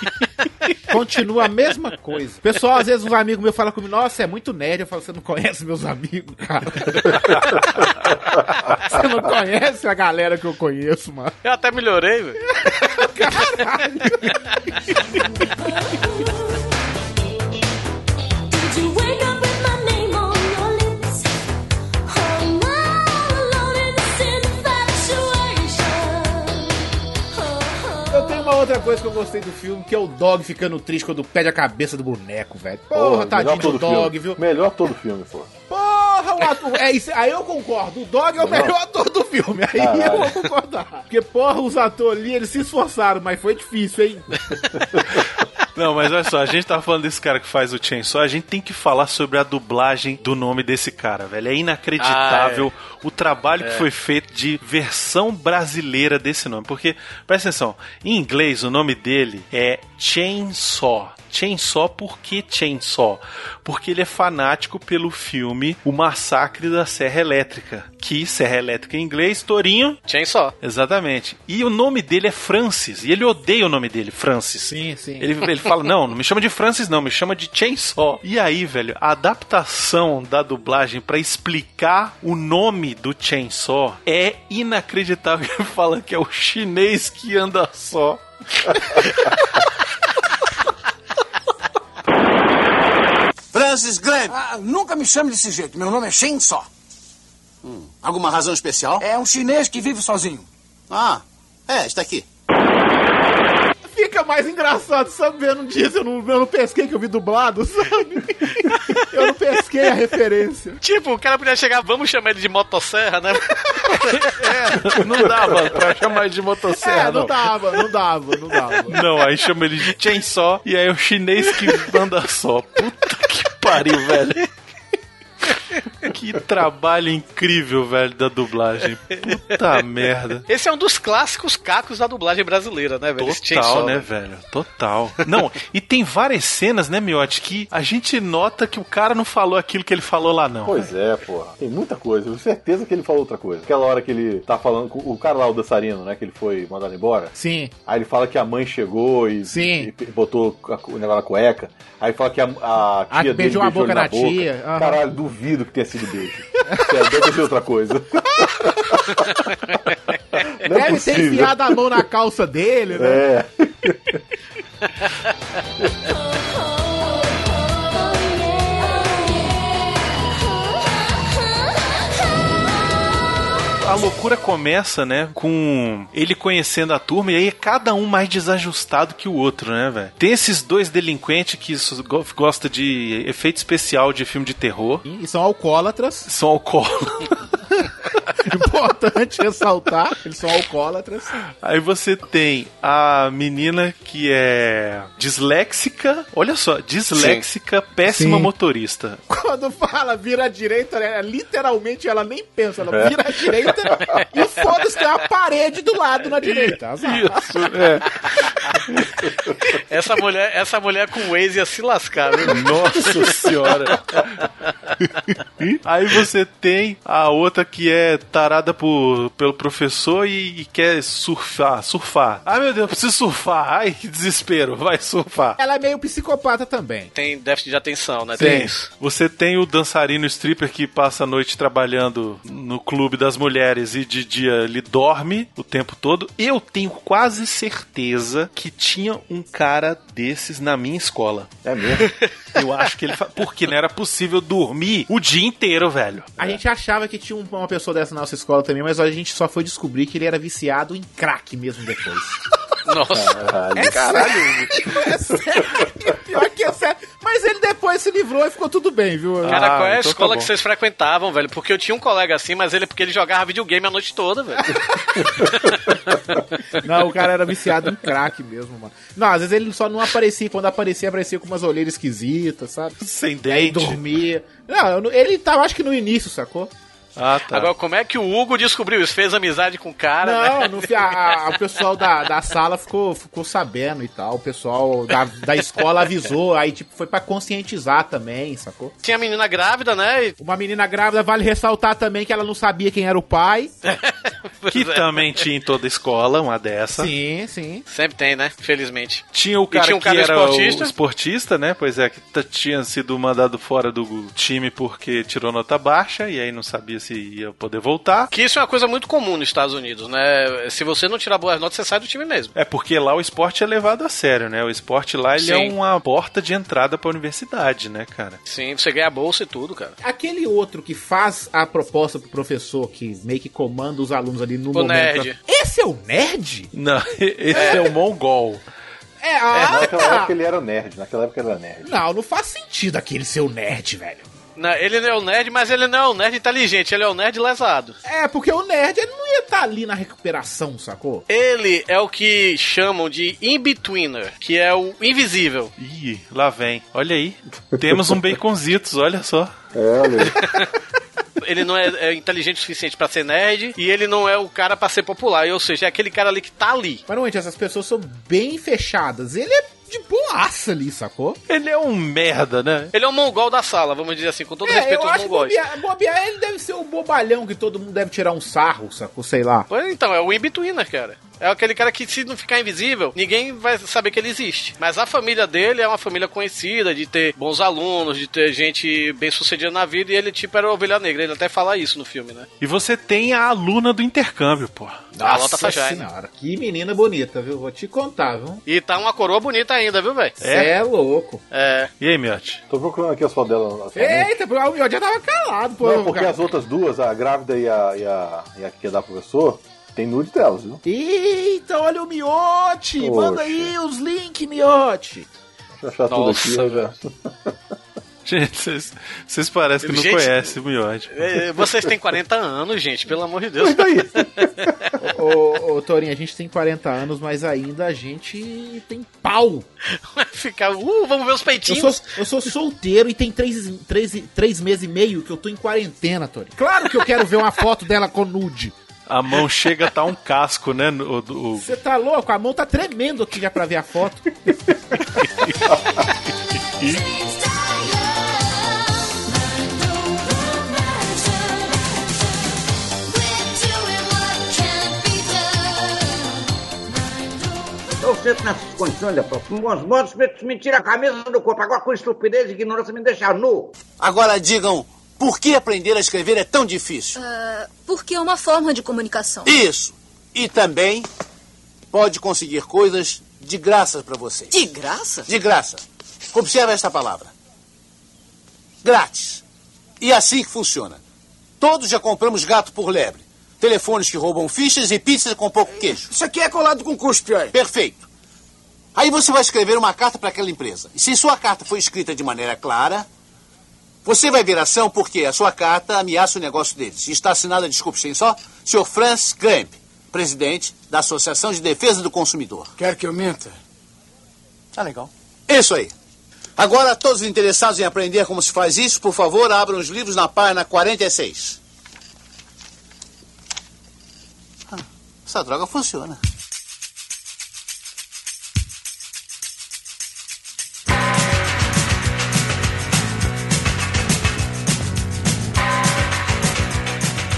Continua a mesma coisa. Pessoal, às vezes uns amigos meus falam comigo, nossa, é muito nerd. Eu falo, você não conhece meus amigos, cara. você não conhece a galera que eu conheço, mano. Eu até melhorei, velho. Did uma outra coisa que eu gostei do filme, que é o Dog ficando triste quando perde a cabeça do boneco, velho. Porra, tadinho melhor do Dog, filme. viu? Melhor todo filme, pô. Porra, o ator. É isso, aí eu concordo. O Dog é o melhor ator do filme. Aí Caralho. eu vou concordar. Porque, porra, os atores ali, eles se esforçaram, mas foi difícil, hein? Não, mas olha só, a gente tava falando desse cara que faz o Chainsaw, a gente tem que falar sobre a dublagem do nome desse cara, velho. É inacreditável o trabalho que foi feito de versão brasileira desse nome. Porque, presta atenção, em inglês o nome dele é Chainsaw. Chainsaw por que Chainsaw? Porque ele é fanático pelo filme O Massacre da Serra Elétrica. Que Serra Elétrica em inglês, Torinho. Chainsaw. Exatamente. E o nome dele é Francis. E ele odeia o nome dele, Francis. Sim, sim. Ele, ele fala: não, não me chama de Francis, não, me chama de Chainsaw. E aí, velho, a adaptação da dublagem pra explicar o nome do Chainsaw é inacreditável. Ele fala que é o chinês que anda só. Francis Grant. Ah, nunca me chame desse jeito. Meu nome é Shen Só. Alguma razão especial? É um chinês que vive sozinho. Ah, é, está aqui. Fica mais engraçado, sabe? Vendo disso, eu não, eu não pesquei que eu vi dublado, sabe? Eu não pesquei a referência. Tipo, o cara podia chegar, vamos chamar ele de motosserra, né? É, não dava pra chamar ele de motosserra, É, não não. dava, não dava, não dava. Não, aí chama ele de Chainsaw e aí é o chinês que anda só. Puta que pariu, velho. Que trabalho incrível, velho, da dublagem. Puta merda. Esse é um dos clássicos cacos da dublagem brasileira, né, velho? Esse Total, Chainsaw, né, velho? Total. Não, e tem várias cenas, né, Miotti, que a gente nota que o cara não falou aquilo que ele falou lá, não. Pois é, porra. Tem muita coisa. Eu tenho certeza que ele falou outra coisa. Aquela hora que ele tá falando com o cara lá, o dançarino, né? Que ele foi mandado embora. Sim. Aí ele fala que a mãe chegou e, Sim. e botou a- o negócio na cueca. Aí fala que a, a Ah, tia dele beijou a boca ele da tia. Aham. Caralho, duvido que tenha sido beijo. Sério, Deve ter sido outra coisa. Não é Deve ter enfiado a mão na calça dele, né? É. loucura começa, né, com ele conhecendo a turma e aí é cada um mais desajustado que o outro, né, velho? Tem esses dois delinquentes que gosta de efeito especial de filme de terror. E são alcoólatras. São alcoólatras. Importante ressaltar, eles são alcoólatras. Aí você tem a menina que é disléxica. Olha só, disléxica, péssima Sim. motorista. Quando fala vira à direita, né, literalmente ela nem pensa, ela vira à direita e foda-se, tem uma parede do lado na direita. Azar. Isso, é. Essa mulher, essa mulher com o Waze ia se lascar, viu? Nossa senhora. Aí você tem a outra que é tarada por, pelo professor e, e quer surfar, surfar. Ai meu Deus, preciso surfar. Ai, que desespero, vai surfar. Ela é meio psicopata também. Tem déficit de atenção, né? Tem. Tem isso. Você tem o dançarino stripper que passa a noite trabalhando no clube das mulheres e de dia ele dorme o tempo todo. Eu tenho quase certeza que tinha um cara desses na minha escola. É mesmo? Eu acho que ele. fa- Porque não era possível dormir o dia inteiro, velho. A gente achava que tinha um- uma pessoa dessa na nossa escola também, mas a gente só foi descobrir que ele era viciado em crack mesmo depois. Nossa. Caralho. É sério. É sério. Pior que é sério. Mas ele depois se livrou e ficou tudo bem, viu? Cara, Ah, qual é a então tá escola bom. que vocês frequentavam, velho? Porque eu tinha um colega assim, mas ele porque ele jogava videogame a noite toda, velho. Não, o cara era viciado em crack mesmo, mano. Não, às vezes ele só não aparecia. Quando aparecia, aparecia com umas olheiras esquisitas, sabe? Sem Aí dente. dormia. Não, eu não- ele tava, acho que no início, sacou? Ah, tá. Agora, como é que o Hugo descobriu isso? Fez amizade com o cara, Não, né? fi- a- a- o pessoal da, da sala ficou, ficou sabendo e tal. O pessoal da, da escola avisou, aí tipo, foi pra conscientizar também, sacou? Tinha a menina grávida, né? E- Uma menina grávida, vale ressaltar também que ela não sabia quem era o pai. Que é. também tinha em toda escola, uma dessa. Sim, sim. Sempre tem, né? Felizmente. Tinha o cara, tinha um cara que era esportista? o esportista, né? Pois é, que tinha sido mandado fora do time porque tirou nota baixa e aí não sabia se ia poder voltar. Que isso é uma coisa muito comum nos Estados Unidos, né? Se você não tirar boas notas, você sai do time mesmo. É porque lá o esporte é levado a sério, né? O esporte lá ele é Sim. uma porta de entrada pra universidade, né, cara? Sim, você ganha bolsa e tudo, cara. Aquele outro que faz a proposta pro professor, que meio que comanda os alunos ali no O momento. nerd. Esse é o nerd? Não, esse é, o mongol. É, ah, Naquela tá. época ele era nerd, naquela época ele era nerd. Não, não faz sentido aquele ser o nerd, velho. Não, ele não é o nerd, mas ele não é o nerd inteligente, ele é o nerd lesado. É, porque o nerd ele não ia estar ali na recuperação, sacou? Ele é o que chamam de in-betweener, que é o invisível. Ih, lá vem. Olha aí. Temos um baconzitos, olha só. É, olha aí. Ele não é, é inteligente o suficiente pra ser nerd e ele não é o cara pra ser popular. Ou seja, é aquele cara ali que tá ali. Mas essas pessoas são bem fechadas. Ele é de boaça ali, sacou? Ele é um merda, né? Ele é o mongol da sala, vamos dizer assim, com todo É, respeito eu aos mongóis. bobear, bobear ele deve ser o bobalhão que todo mundo deve tirar um sarro, sacou? Sei lá. Pois então, é o in-betweener, cara. É aquele cara que, se não ficar invisível, ninguém vai saber que ele existe. Mas a família dele é uma família conhecida, de ter bons alunos, de ter gente bem sucedida na vida, e ele, tipo, era ovelha negra. Ele até fala isso no filme, né? E você tem a aluna do intercâmbio, pô. A Lota Fajai. senhora, que menina bonita, viu? Vou te contar, viu? E tá uma coroa bonita ainda, viu, velho? Cê é louco. É. E aí, Miotti? Tô procurando aqui as fotos dela. atualmente. Eita, o Miotti já tava calado, pô. Não, porque cara. as outras duas, a grávida e a, e a, e a que ia dar pro professor, tem nude delas, viu? Eita, olha o Miote! Poxa. Manda aí os links, Miote! Deixa eu achar Nossa, tudo aqui. eu já- Gente, vocês- vocês parecem que não Gente, conhecem o Miotti. É, Vocês têm 40 anos, gente, pelo amor de Deus. ô, ô, Torinho, a gente tem 40 anos, mas ainda a gente tem pau. Vai ficar, uh, vamos ver os Eu peitinhos. sou, eu sou solteiro e tem três, três, três meses e meio que eu tô em quarentena, Torinho. Claro que eu quero ver uma foto dela com nude. A mão chega a tá um casco, né? Você tá louco? A mão tá tremendo aqui já pra ver a foto. Estou sempre nessas condições, Leopoldo. Com bons modos, me tira a camisa do corpo. Agora, com estupidez e ignorância, me deixa nu. Agora digam, por que aprender a escrever é tão difícil? Ah, porque é uma forma de comunicação. Isso. E também pode conseguir coisas de graça para vocês. De graça? De graça. Observe esta palavra. Grátis. E é assim que funciona. Todos já compramos gato por lebre. telefones que roubam fichas e pizza com pouco queijo. Isso aqui é colado com cuspe, aí. Perfeito. Aí você vai escrever uma carta para aquela empresa. E se sua carta foi escrita de maneira clara, você vai ver ação porque a sua carta ameaça o negócio deles. E está assinada, desculpe, sem só, Sr. Franz Kramp, presidente da Associação de Defesa do Consumidor. Quer que eu minta? Tá legal. Isso aí. Agora, todos os interessados em aprender como se faz isso, por favor, abram os livros na página 46. Ah, essa droga funciona.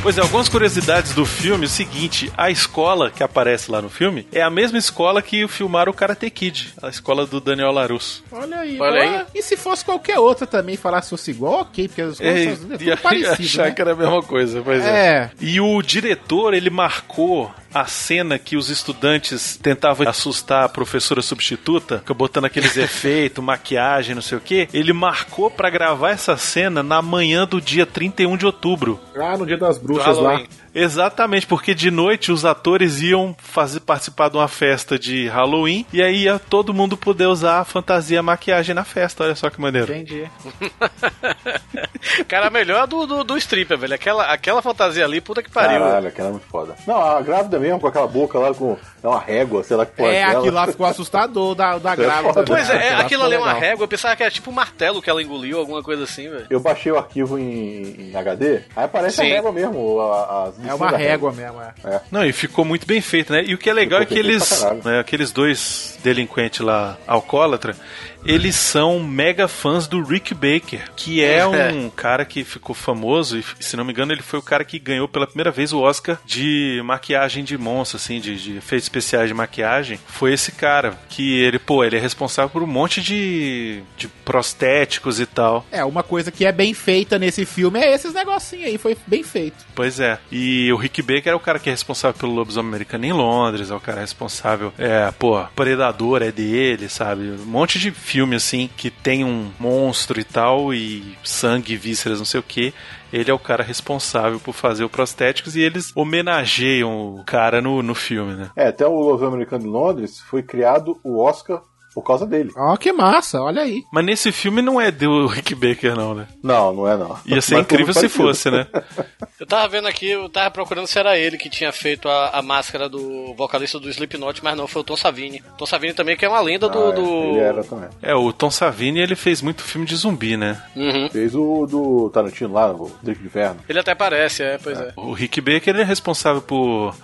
Pois é, algumas curiosidades do filme. O seguinte, a escola que aparece lá no filme é a mesma escola que filmaram o Karate Kid, a escola do Daniel LaRusso. Olha aí. Olha aí. E se fosse qualquer outra também, falasse fosse igual, ok, porque as coisas É, são tudo ia, ia parecido, achar né? que era a mesma coisa, pois é. É. E o diretor, ele marcou a cena que os estudantes tentavam assustar a professora substituta, botando aqueles efeitos, maquiagem, não sei o que. Ele marcou pra gravar essa cena na manhã do dia 31 de outubro. Ah, no dia das bruxas lá. Exatamente, porque de noite os atores iam fazer participar de uma festa de Halloween e aí ia todo mundo poder usar a fantasia maquiagem na festa. Olha só que maneiro. Entendi. Cara, melhor do, do, do stripper, velho. Aquela, aquela fantasia ali, puta que pariu. Caralho, aquela é muito foda. Não, a grávida mesmo, com aquela boca lá, com é uma régua, sei lá que porra É, aquela. aquilo lá ficou assustador da, da grávida. foda. Pois é, Aquilo lá aquilo ali é uma régua. Eu pensava que era tipo um martelo que ela engoliu, alguma coisa assim, velho. Eu baixei o arquivo em, em HD, aí aparece Sim. a régua mesmo. A, as É uma da régua mesmo, é. É. Não, e ficou muito bem feito, né? E o que é legal é Ficou que perfeito eles, né, aqueles dois delinquentes lá, alcoólatra, eles são mega fãs do Rick Baker, que é um cara que ficou famoso e, se não me engano, ele foi o cara que ganhou pela primeira vez o Oscar de maquiagem de monstro, assim, de, de efeitos especiais de maquiagem. Foi esse cara que ele, pô, ele é responsável por um monte de, de prostéticos e tal. É, uma coisa que é bem feita nesse filme é esses negocinhos aí, foi bem feito. Pois é. E o Rick Baker é o cara que é responsável pelo lobisomem americano em Londres, é o cara responsável, é, pô, Predador é dele, sabe? Um monte de filme assim que tem um monstro e tal, e sangue, vísceras, não sei o que. Ele é o cara responsável por fazer o prostéticos e eles homenageiam o cara no, no filme, né? É, até o Los Americano de Londres foi criado o Oscar por causa dele. Ó, que massa, olha aí. Mas nesse filme não é do Rick Baker, não, né? Não, não é não. Ia ser Mas incrível se fosse, né? Eu tava vendo aqui, eu tava procurando se era ele que tinha feito a, a máscara do vocalista do Slipknot, mas não, foi o Tom Savini. Tom Savini também que é uma lenda do... Ah, é, do... Ele era também. É, o Tom Savini, ele fez muito filme de zumbi, né? Uhum. Fez o do Tarantino lá, o Drink de Inferno. Ele até parece, é, pois é. O Rick Baker ele é responsável por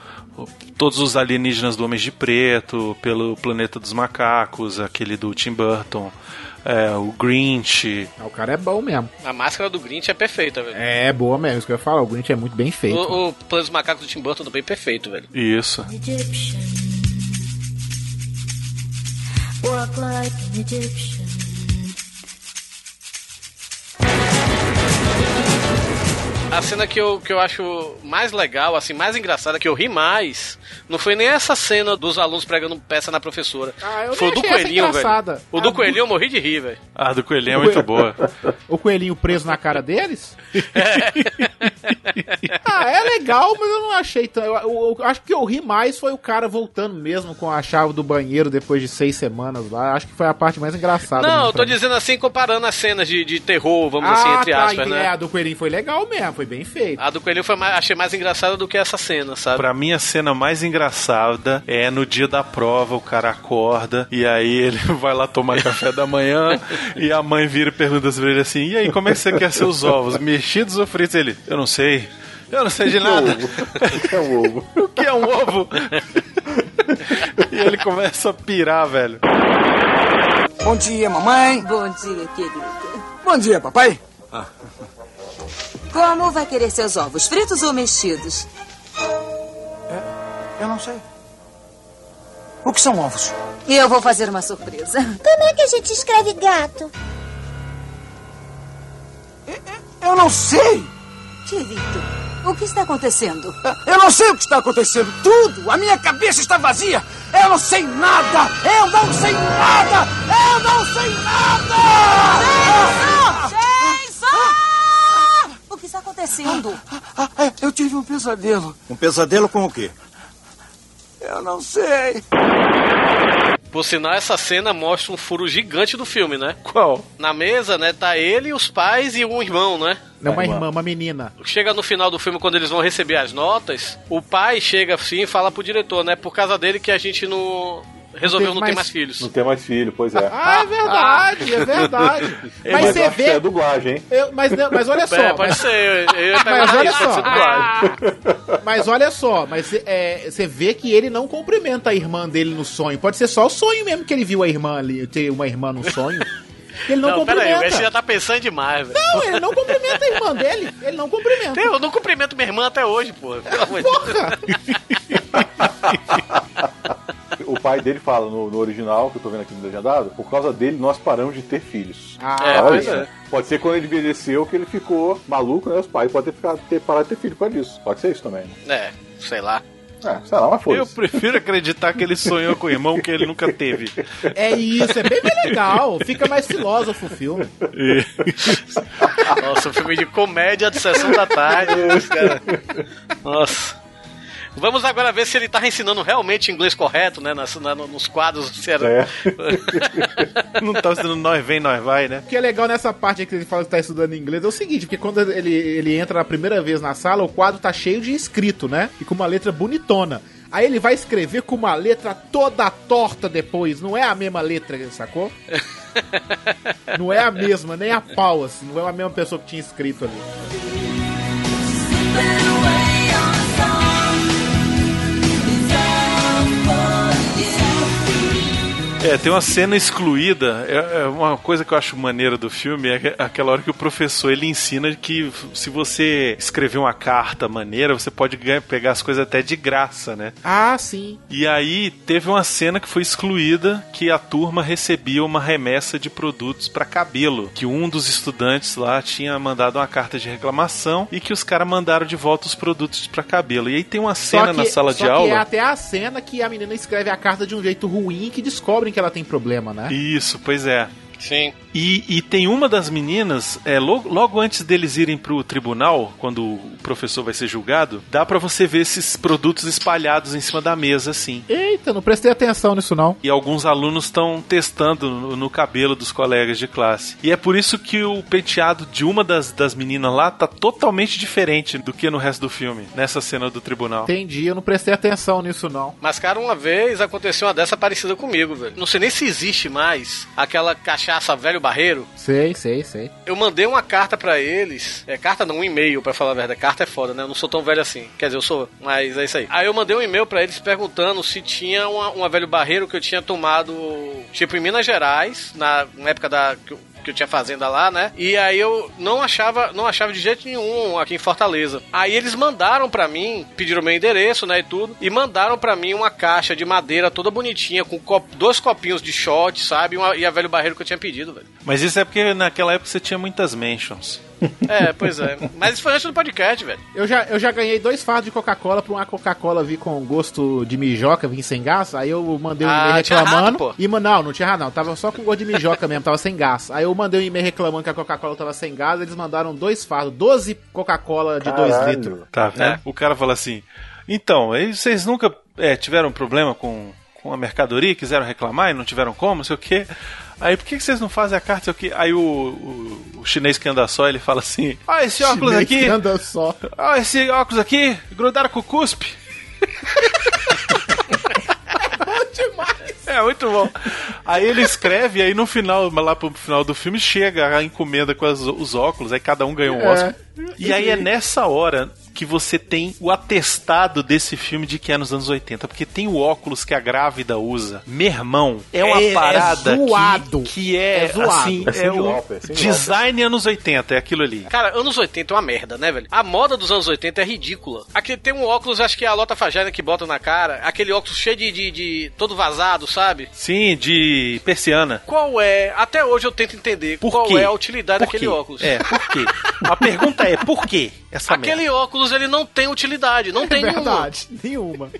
todos os alienígenas do Homem de Preto, pelo Planeta dos Macacos, aquele do Tim Burton, é, o Grinch. O cara é bom mesmo. A máscara do Grinch é perfeita, velho. É boa mesmo, isso que eu ia falar. O Grinch é muito bem feito. O, o Plano dos Macacos do Tim Burton também é perfeito, velho. Isso. Egyptian. Walk like an Egyptian. A cena que eu, que eu acho mais legal, assim, mais engraçada, que eu ri mais, não foi nem essa cena dos alunos pregando peça na professora. Ah, eu foi o do coelhinho, velho. engraçada. O Ah, do do- coelhinho eu morri de rir, velho. A do Coelhinho é muito boa. O coelhinho preso na cara deles? ah, é legal, mas eu não achei tão. Eu, eu- eu acho que eu ri mais foi o cara voltando mesmo com a chave do banheiro depois de seis semanas lá. Acho que foi a parte mais engraçada. Não, eu tô dizendo assim, comparando as cenas de, de terror, vamos ah, assim, entre tá, aspas, né? É, a do coelhinho foi legal mesmo, foi bem feito. A do coelhinho foi mais, achei mais engraçada do que essa cena, sabe? Pra mim, a cena mais engraçada é no dia da prova, o cara acorda e aí ele vai lá tomar café da manhã e a mãe vira e pergunta pra ele assim: E aí, como é que você quer seus ovos? Mexidos ou fritos? Ele, eu não sei. Eu não sei de nada. É um ovo. O que é um ovo? e ele começa a pirar, velho. Bom dia, mamãe. Bom dia, querido. Bom dia, papai. Como vai querer seus ovos, fritos ou mexidos? Eu não sei. O que são ovos? Eu vou fazer uma surpresa. Como é que a gente escreve gato? Eu não sei. Querido, o que está acontecendo? Eu não sei o que está acontecendo. Tudo. A minha cabeça está vazia. Eu não sei nada. Eu não sei nada. Eu não sei nada. Jason! O que está acontecendo? Ah, é, eu tive um pesadelo. Um pesadelo com o quê? Eu não sei. Por sinal, essa cena mostra um furo gigante do filme, né? Qual? Na mesa, né, tá ele, os pais e um irmão, né? Não, uma irmã, uma menina. Chega no final do filme, quando eles vão receber as notas, o pai chega assim e fala pro diretor, né? Por causa dele que a gente não. Resolveu não ter mais filhos. Não tem mais filho, pois é. Ah, é verdade, é verdade. É, mas mas você vê. é dublagem, hein? Eu- mas, mas olha só. É, pode mas, ser. Eu, eu ia mas olha isso, pode só. ser dublagem. Mas olha só, mas é, você vê que ele não cumprimenta a irmã dele no sonho. Pode ser só o sonho mesmo que ele viu a irmã ali, ter uma irmã no sonho. Ele não, Não, pera aí, cumprimenta. você já tá pensando demais, velho. Não, ele não cumprimenta a irmã dele. Ele não cumprimenta. Eu não cumprimento minha irmã até hoje, porra. Pelo amor de Deus. O pai dele fala no, no original, que eu tô vendo aqui no legendado, por causa dele nós paramos de ter filhos. Ah, É, Olha isso. é. Pode ser quando ele envelheceu que ele ficou maluco, né? Os pais podem ter, ficado, ter parado de ter filho por causa disso. Pode ser isso também. né? É, sei lá. É, sei lá, mas Eu foda-se. prefiro acreditar que ele sonhou com o irmão que ele nunca teve. É isso, é bem mais legal. Fica mais filósofo o filme. Nossa, um filme de comédia de sessão da tarde. os cara- Nossa. Vamos agora ver se ele tá ensinando realmente inglês correto, né? Nas, na- nos quadros. Se era... É. Não tá sendo nós vem, nós vai, né? O que é legal nessa parte aí que ele fala que tá estudando inglês é o seguinte, porque quando ele, ele entra a primeira vez na sala, o quadro tá cheio de escrito, né? E com uma letra bonitona. Aí ele vai escrever com uma letra toda torta depois, não é a mesma letra, sacou? Não é a mesma, nem a pau, assim, não é a mesma pessoa que tinha escrito ali. É, tem uma cena excluída. É, é uma coisa que eu acho maneira do filme é aquela hora que o professor ele ensina que se você escrever uma carta maneira, você pode ganhar- pegar as coisas até de graça, né? Ah, sim. E aí teve uma cena que foi excluída que a turma recebia uma remessa de produtos para cabelo, que um dos estudantes lá tinha mandado uma carta de reclamação e que os caras mandaram de volta os produtos para cabelo. E aí tem uma cena na sala de que aula. é até a cena que a menina escreve a carta de um jeito ruim que descobrem que ela tem problema, né? Isso, pois é. Sim. E, e tem uma das meninas, é, logo, logo antes deles irem pro tribunal, quando o professor vai ser julgado, dá pra você ver esses produtos espalhados em cima da mesa, assim. Eita, não prestei atenção nisso não. E alguns alunos estão testando no, no cabelo dos colegas de classe. E é por isso que o penteado de uma das, das meninas lá tá totalmente diferente do que no resto do filme, nessa cena do tribunal. Entendi, eu não prestei atenção nisso não. Mas, cara, uma vez aconteceu uma dessa parecida comigo, velho. Não sei nem se existe mais aquela cachaça velho barreiro. Sei, sei, sei. Eu mandei uma carta pra eles. É carta não, um e-mail, pra falar a verdade. Carta é foda, né? Eu não sou tão velho assim. Quer dizer, eu sou, mas é isso aí. Aí eu mandei um e-mail pra eles perguntando se tinha uma, uma velho barreiro que eu tinha tomado, tipo, em Minas Gerais, na, na época da. Que eu- tinha fazenda lá, né? E aí eu não achava, não achava de jeito nenhum aqui em Fortaleza. Aí eles mandaram pra mim, pediram meu endereço, né, e tudo, e mandaram pra mim uma caixa de madeira toda bonitinha com cop- dois copinhos de shot, sabe? E uma- e a velho barreiro que eu tinha pedido, velho. Mas isso é porque naquela época você tinha muitas mentions. É, pois é. Mas isso foi antes do podcast, velho. Eu já, eu já ganhei dois fardos de Coca-Cola pra uma Coca-Cola vir com gosto de mijoca, vir sem gás. Aí eu mandei um Ah, e-mail tinha reclamando. pô. e, mano, não, não tinha rato, não. Tava só com gosto de mijoca mesmo, tava sem gás. Aí eu mandei um e-mail reclamando que a Coca-Cola tava sem gás. Eles mandaram dois fardos, 12 Coca-Cola de 2 Caralho. litros. Tá vendo? O cara fala assim: então, aí vocês nunca é, tiveram problema com, com a mercadoria, quiseram reclamar e não tiveram como, não sei o quê. Aí por que que vocês não fazem a carta, quê? Aí o, o, o chinês que anda só, ele fala assim: Ah, esse óculos Chinês aqui. que anda só. Ah, esse óculos aqui, grudaram com o cuspe. É, muito bom. Aí ele escreve, aí no final, lá pro final do filme, chega a encomenda com as- os óculos, aí cada um ganha um É. Oscar. E aí é nessa hora que você tem o atestado desse filme de que é nos anos 80, porque tem o óculos que a grávida usa. Meu irmão, é uma É- é parada zoado. Que, que é, É zoado. assim, É é Lauper, Cyndi design anos 80, é aquilo ali. Cara, anos 80 é uma merda, né, velho? A moda dos anos 80 é ridícula. Aqui tem um óculos, acho que é a Lota Fajana que bota na cara, aquele óculos cheio de, de, de- todo vazado, sabe? Sim, de persiana. Qual é? Até hoje eu tento entender Por qual quê? é a utilidade Por daquele quê? óculos. É, por quê? A pergunta é, por quê essa Aquele merda? óculos ele não tem utilidade, não tem É nenhuma. verdade, nenhuma.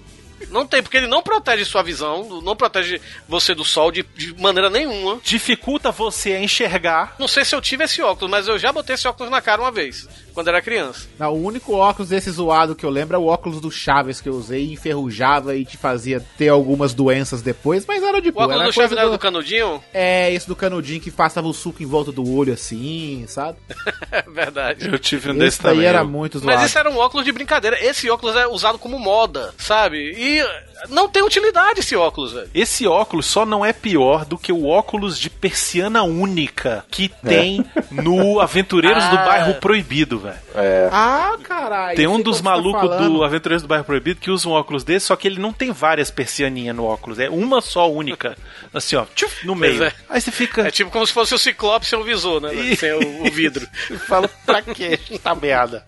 Não tem, porque ele não protege sua visão, não protege você do sol de, de maneira nenhuma. Dificulta você a enxergar. Não sei se eu tive esse óculos, mas eu já botei esse óculos na cara uma vez. Quando era criança. Não, o único óculos desse zoado que eu lembro é o óculos do Chaves que eu usei, enferrujava e te fazia ter algumas doenças depois, mas era de O boa. óculos era do Chaves era do canudinho? É, esse do canudinho que passava o suco em volta do olho assim, sabe? É verdade. Eu tive um Esse desse daí também. era muito zoado. Mas isso era um óculos de brincadeira. Esse óculos é usado como moda, sabe? E não tem utilidade esse óculos, velho. Esse óculos só não é pior do que o óculos de persiana única que tem no Aventureiros do Ah. Bairro Proibido, velho. É. Ah, caralho. Tem um dos tá malucos falando. do Aventureiros do Bairro Proibido que usa um óculos desse, só que ele não tem várias persianinhas no óculos, é uma só única. Assim, ó, tchuf, no meio. é. Aí você fica. É tipo como se fosse o Ciclope sem o visor, né? Ih. Sem o, o vidro. Fala, pra que esta merda?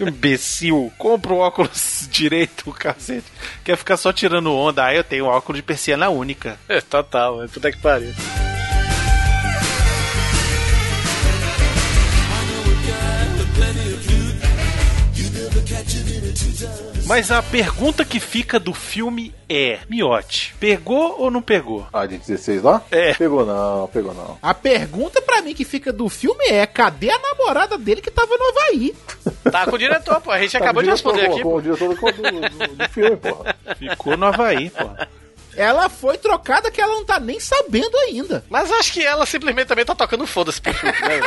Imbecil, compra o óculos direito, cacete. Quer ficar só tirando onda? Aí eu tenho óculos de persiana única. É, total, é puta que pariu. Mas a pergunta que fica do filme é: Miote, pegou ou não pegou? Ah, de 16 lá? É. Pegou não, pegou não. A pergunta pra mim que fica do filme é: cadê a namorada dele que tava no Havaí? Tá com o diretor, pô. A gente acabou de Tá responder com, aqui. Com pô. o diretor do, do, do- filme, porra. Ficou no Havaí, pô. Ela foi trocada que ela não tá nem sabendo ainda. Mas acho que ela simplesmente também tá tocando foda-se pro né?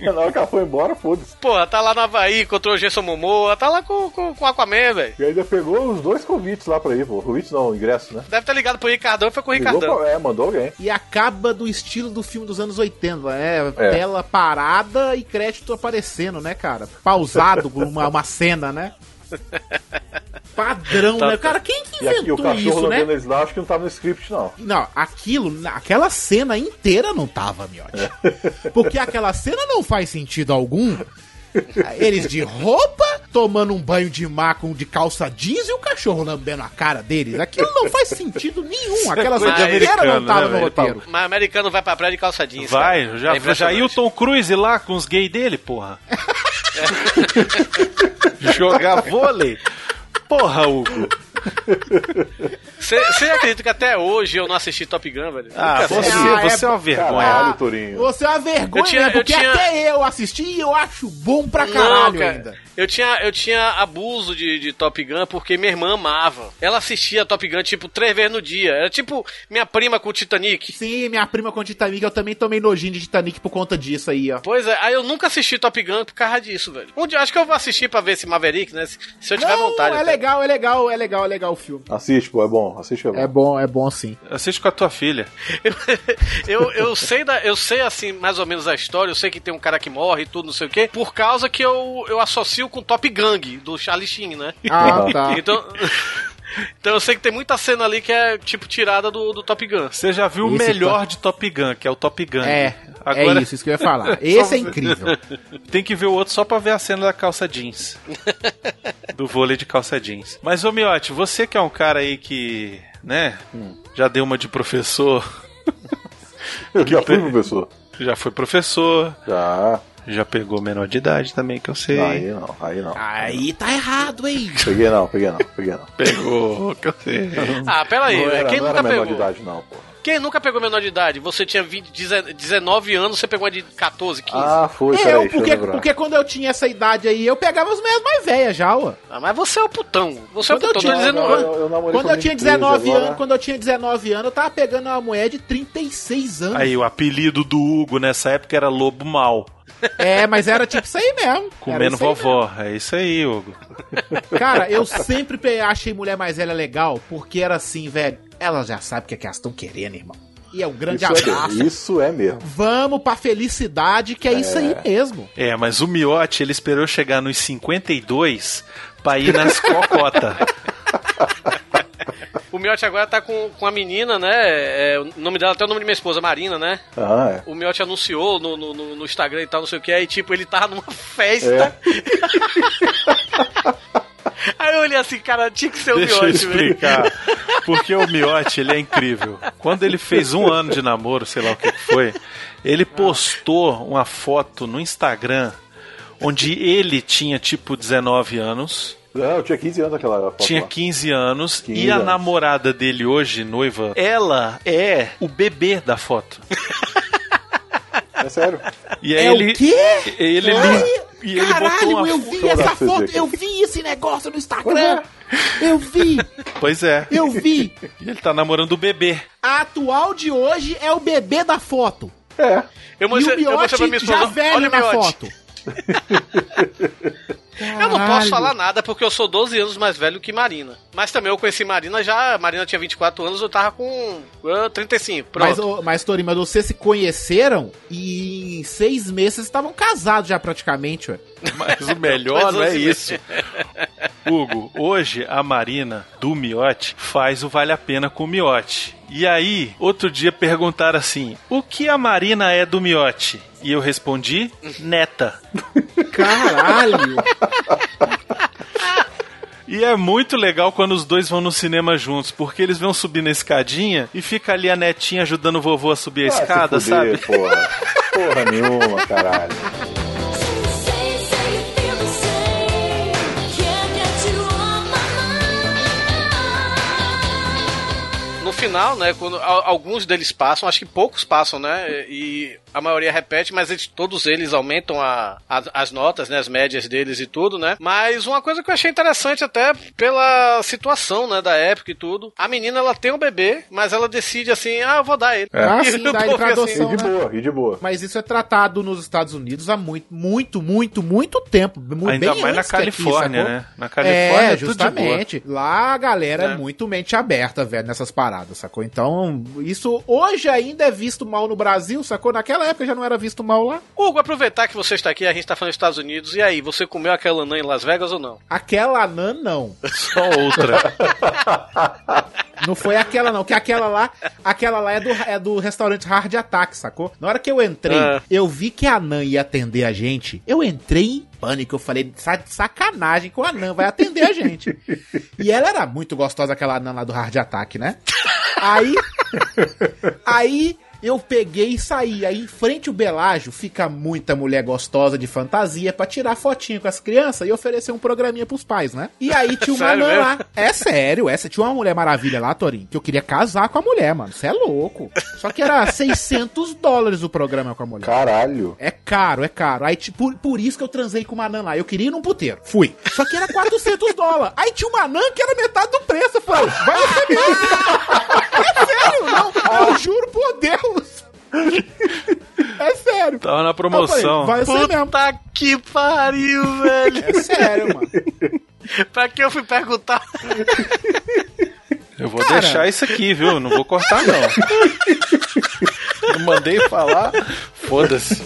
Na hora que ela foi embora, foda-se. Porra, tá lá no Havaí, encontrou o Gerson Momoa, tá lá com, com, com o Aquaman, velho. E ainda pegou os dois convites lá pra ir, pô. Convites não, ingresso, né? Deve ter ligado pro Ricardão e foi com o Ligou Ricardão. pra- É, mandou alguém. E acaba do estilo do filme dos anos 80, né? É. Tela parada e crédito aparecendo, né, cara? Pausado por uma, uma cena, né? Padrão, Tá- né? Cara, quem que E aqui o inventou cachorro isso, né? acho que não tava no script, não. Não, aquilo, aquela cena inteira não tava, miote. Porque aquela cena não faz sentido algum. Eles de roupa, tomando um banho de mar com de calça jeans e o cachorro lambendo a cara deles. Aquilo não faz sentido nenhum. Aquela coisa cena de inteira não tava né, no velho? roteiro. Mas americano vai pra praia de calça jeans. Vai, cara. já, É já ia o Tom Cruise lá com os gays dele, porra. Jogar vôlei. Porra, Hugo. Você acredita que até hoje eu não assisti Top Gun, velho? Ah, você. Ah, é- você é uma vergonha. Caralho, Torinho. Você é uma vergonha, Eu tinha- né? eu Porque tinha- até eu assisti e eu acho bom pra Não, caralho cara, ainda. Eu tinha, eu tinha abuso de, de Top Gun porque minha irmã amava. Ela assistia Top Gun, tipo, três vezes no dia. Era tipo minha prima com o Titanic. Sim, minha prima com Titanic, eu também tomei nojinho de Titanic por conta disso aí, ó. Pois é, aí eu nunca assisti Top Gun por causa disso, velho. Um dia, acho que eu vou assistir pra ver esse Maverick, né? Se, se eu tiver Não, vontade. é até. legal, é legal, é legal, é legal o filme. Assiste, pô, é bom. Assiste é bom. É bom, é bom sim. Assiste com a tua filha. eu, eu sei da, eu sei assim mais ou menos a história, eu sei que tem um cara que morre e tudo, não sei o quê, por causa que eu, eu associo com Top Gang do Charlie Sheen, né? Ah, tá. Então Então eu sei que tem muita cena ali que é tipo tirada do, do Top Gun. Você já viu o Esse melhor de Top Gun, que é o Top Gun. É, é isso, isso que eu ia falar. Esse é incrível. Tem que ver o outro só pra ver a cena da calça jeans. Do vôlei de calça jeans. Mas, ô Miotti, você que é um cara aí que, né, já deu uma de professor. Eu já fui professor. Já foi professor. Já. Já pegou menor de idade também, que eu sei. Aí não, aí não. Aí tá errado, hein? Peguei não, peguei não, peguei não. Pegou, que eu sei. Ah, peraí, Não era, quem não nunca era menor pegou? de idade, não, pô. Quem nunca pegou menor de idade? Você tinha 20, 19 anos, você pegou uma de 14, 15. Ah, foi, peraí, Eu, deixa eu porque, porque quando eu tinha essa idade aí, eu pegava as meias mais velhas já, ué. Ah, mas você é o putão. Você é o Quando eu putão. Tô tinha, dizendo, eu- eu quando eu tinha minha empresa, 19 agora- anos, quando eu tinha 19 anos, eu tava pegando uma mulher de 36 anos. Aí, o apelido do Hugo nessa época era Lobo Mal. É, mas era tipo isso aí mesmo. Comendo aí vovó. É isso aí, Hugo. mesmo. Cara, eu sempre achei mulher mais velha legal, porque era assim, velho. Elas já sabem o que, é que elas estão querendo, irmão. E é um grande Isso é, abraço. mesmo, isso é mesmo. Vamos pra felicidade, que é, isso aí mesmo. É, mas o Miotti, ele esperou chegar nos 52 pra ir nas cocota. O Miotti agora tá com, com a menina, né? É, o nome dela até o nome de minha esposa, Marina, né? Ah, é. O Miotti anunciou no, no, no- no Instagram e tal, não sei o que, aí tipo, ele tava numa festa. Aí eu olhei assim, cara, tinha que ser o Deixa eu Miotti, velho. explicar. Porque o Miotti, ele é incrível. Quando ele fez um ano de namoro, sei lá o que foi, ele postou uma foto no Instagram onde ele tinha tipo 19 anos. Não, eu tinha 15 anos naquela foto Tinha lá. 15 anos 15 e a anos. namorada dele hoje, noiva, ela é o bebê da foto. É sério. E aí É o ele. quê? Ele? E ele Caralho, botou uma eu vi essa foto, eu vi esse negócio no Instagram. Eu vi, Pois é. eu vi. E ele tá namorando o bebê. A atual de hoje é o bebê da foto. É. Eu e mostrei, o eu mostrei pra minha Miotti esposa. já velho olha o na Miotti. foto. Eu não posso falar nada porque eu sou 12 anos mais velho que Marina. Mas também eu conheci Marina já. Marina tinha 24 anos, eu tava com ah, 35. Pronto. Mas, ô, mas Torinho, mas vocês se conheceram e em seis meses vocês estavam casados já praticamente, ué. Mas o melhor não é isso. Hugo, hoje a Marina do Miote faz o Vale a Pena com o Miote. E aí, outro dia perguntaram assim: o que a Marina é do Miote? E eu respondi: neta. Caralho! E é muito legal quando os dois vão no cinema juntos, porque eles vão subir na escadinha e fica ali a netinha ajudando o vovô a subir a Ah, se escada, fuder, sabe? Porra. porra nenhuma, caralho. No final, né, quando alguns deles passam, acho que poucos passam, né, e a maioria repete, mas eles- todos eles aumentam a, as- as notas, né, as médias deles e tudo, né, mas uma coisa que eu achei interessante até pela situação, né, da época e tudo, a menina, ela tem um bebê, mas ela decide assim, ah, eu vou dar ele. Ah, E sim, o dá ele pra fica adoção, E de né? boa, e de boa. Mas isso é tratado nos Estados Unidos há muito, muito, muito, muito tempo. Ainda bem mais na aqui, Califórnia, sacou? né? Na Califórnia é, é tudo de boa. justamente. Lá a galera é. É. muito mente aberta, velho, nessas paradas, sacou? Então, isso hoje ainda é visto mal no Brasil, sacou? Naquela época já não era visto mal lá. Hugo, aproveitar que você está aqui, a gente está falando dos Estados Unidos, e aí, você comeu aquela anã em Las Vegas ou não? Aquela anã, não. Só outra. Não foi aquela, não. Que aquela lá, aquela lá é do, é do restaurante Hard Attack, sacou? Na hora que eu entrei, Ah. eu vi que a Nan ia atender a gente. Eu entrei em pânico. Eu falei, "Sa- de sacanagem que a Nan vai atender a gente. E ela era muito gostosa, aquela Nan lá do Hard Attack, né? Aí. Aí. Eu peguei e saí. Aí em frente o Belágio fica muita mulher gostosa de fantasia pra tirar fotinho com as crianças e oferecer um programinha pros pais, né? E aí tinha uma mesmo? lá. É sério, essa tinha uma mulher maravilha lá, Torinho, que eu queria casar com a mulher, mano. Você é louco. Só que era 600 dólares o programa com a mulher. Caralho. É caro, é caro. Aí, tipo, por, por isso que eu transei com uma anã lá. Eu queria ir num puteiro. Fui. Só que era 400 dólares. Aí tinha uma anã que era metade do preço. Eu falei, vai você mesmo. É sério, não. Eu juro por Deus. É sério. Tava na promoção. falei, vai ser mesmo. Puta que pariu, velho! É sério, mano. pra que eu fui perguntar? Eu vou Cara. deixar isso aqui, viu? Não vou cortar, não. Eu mandei falar. Foda-se.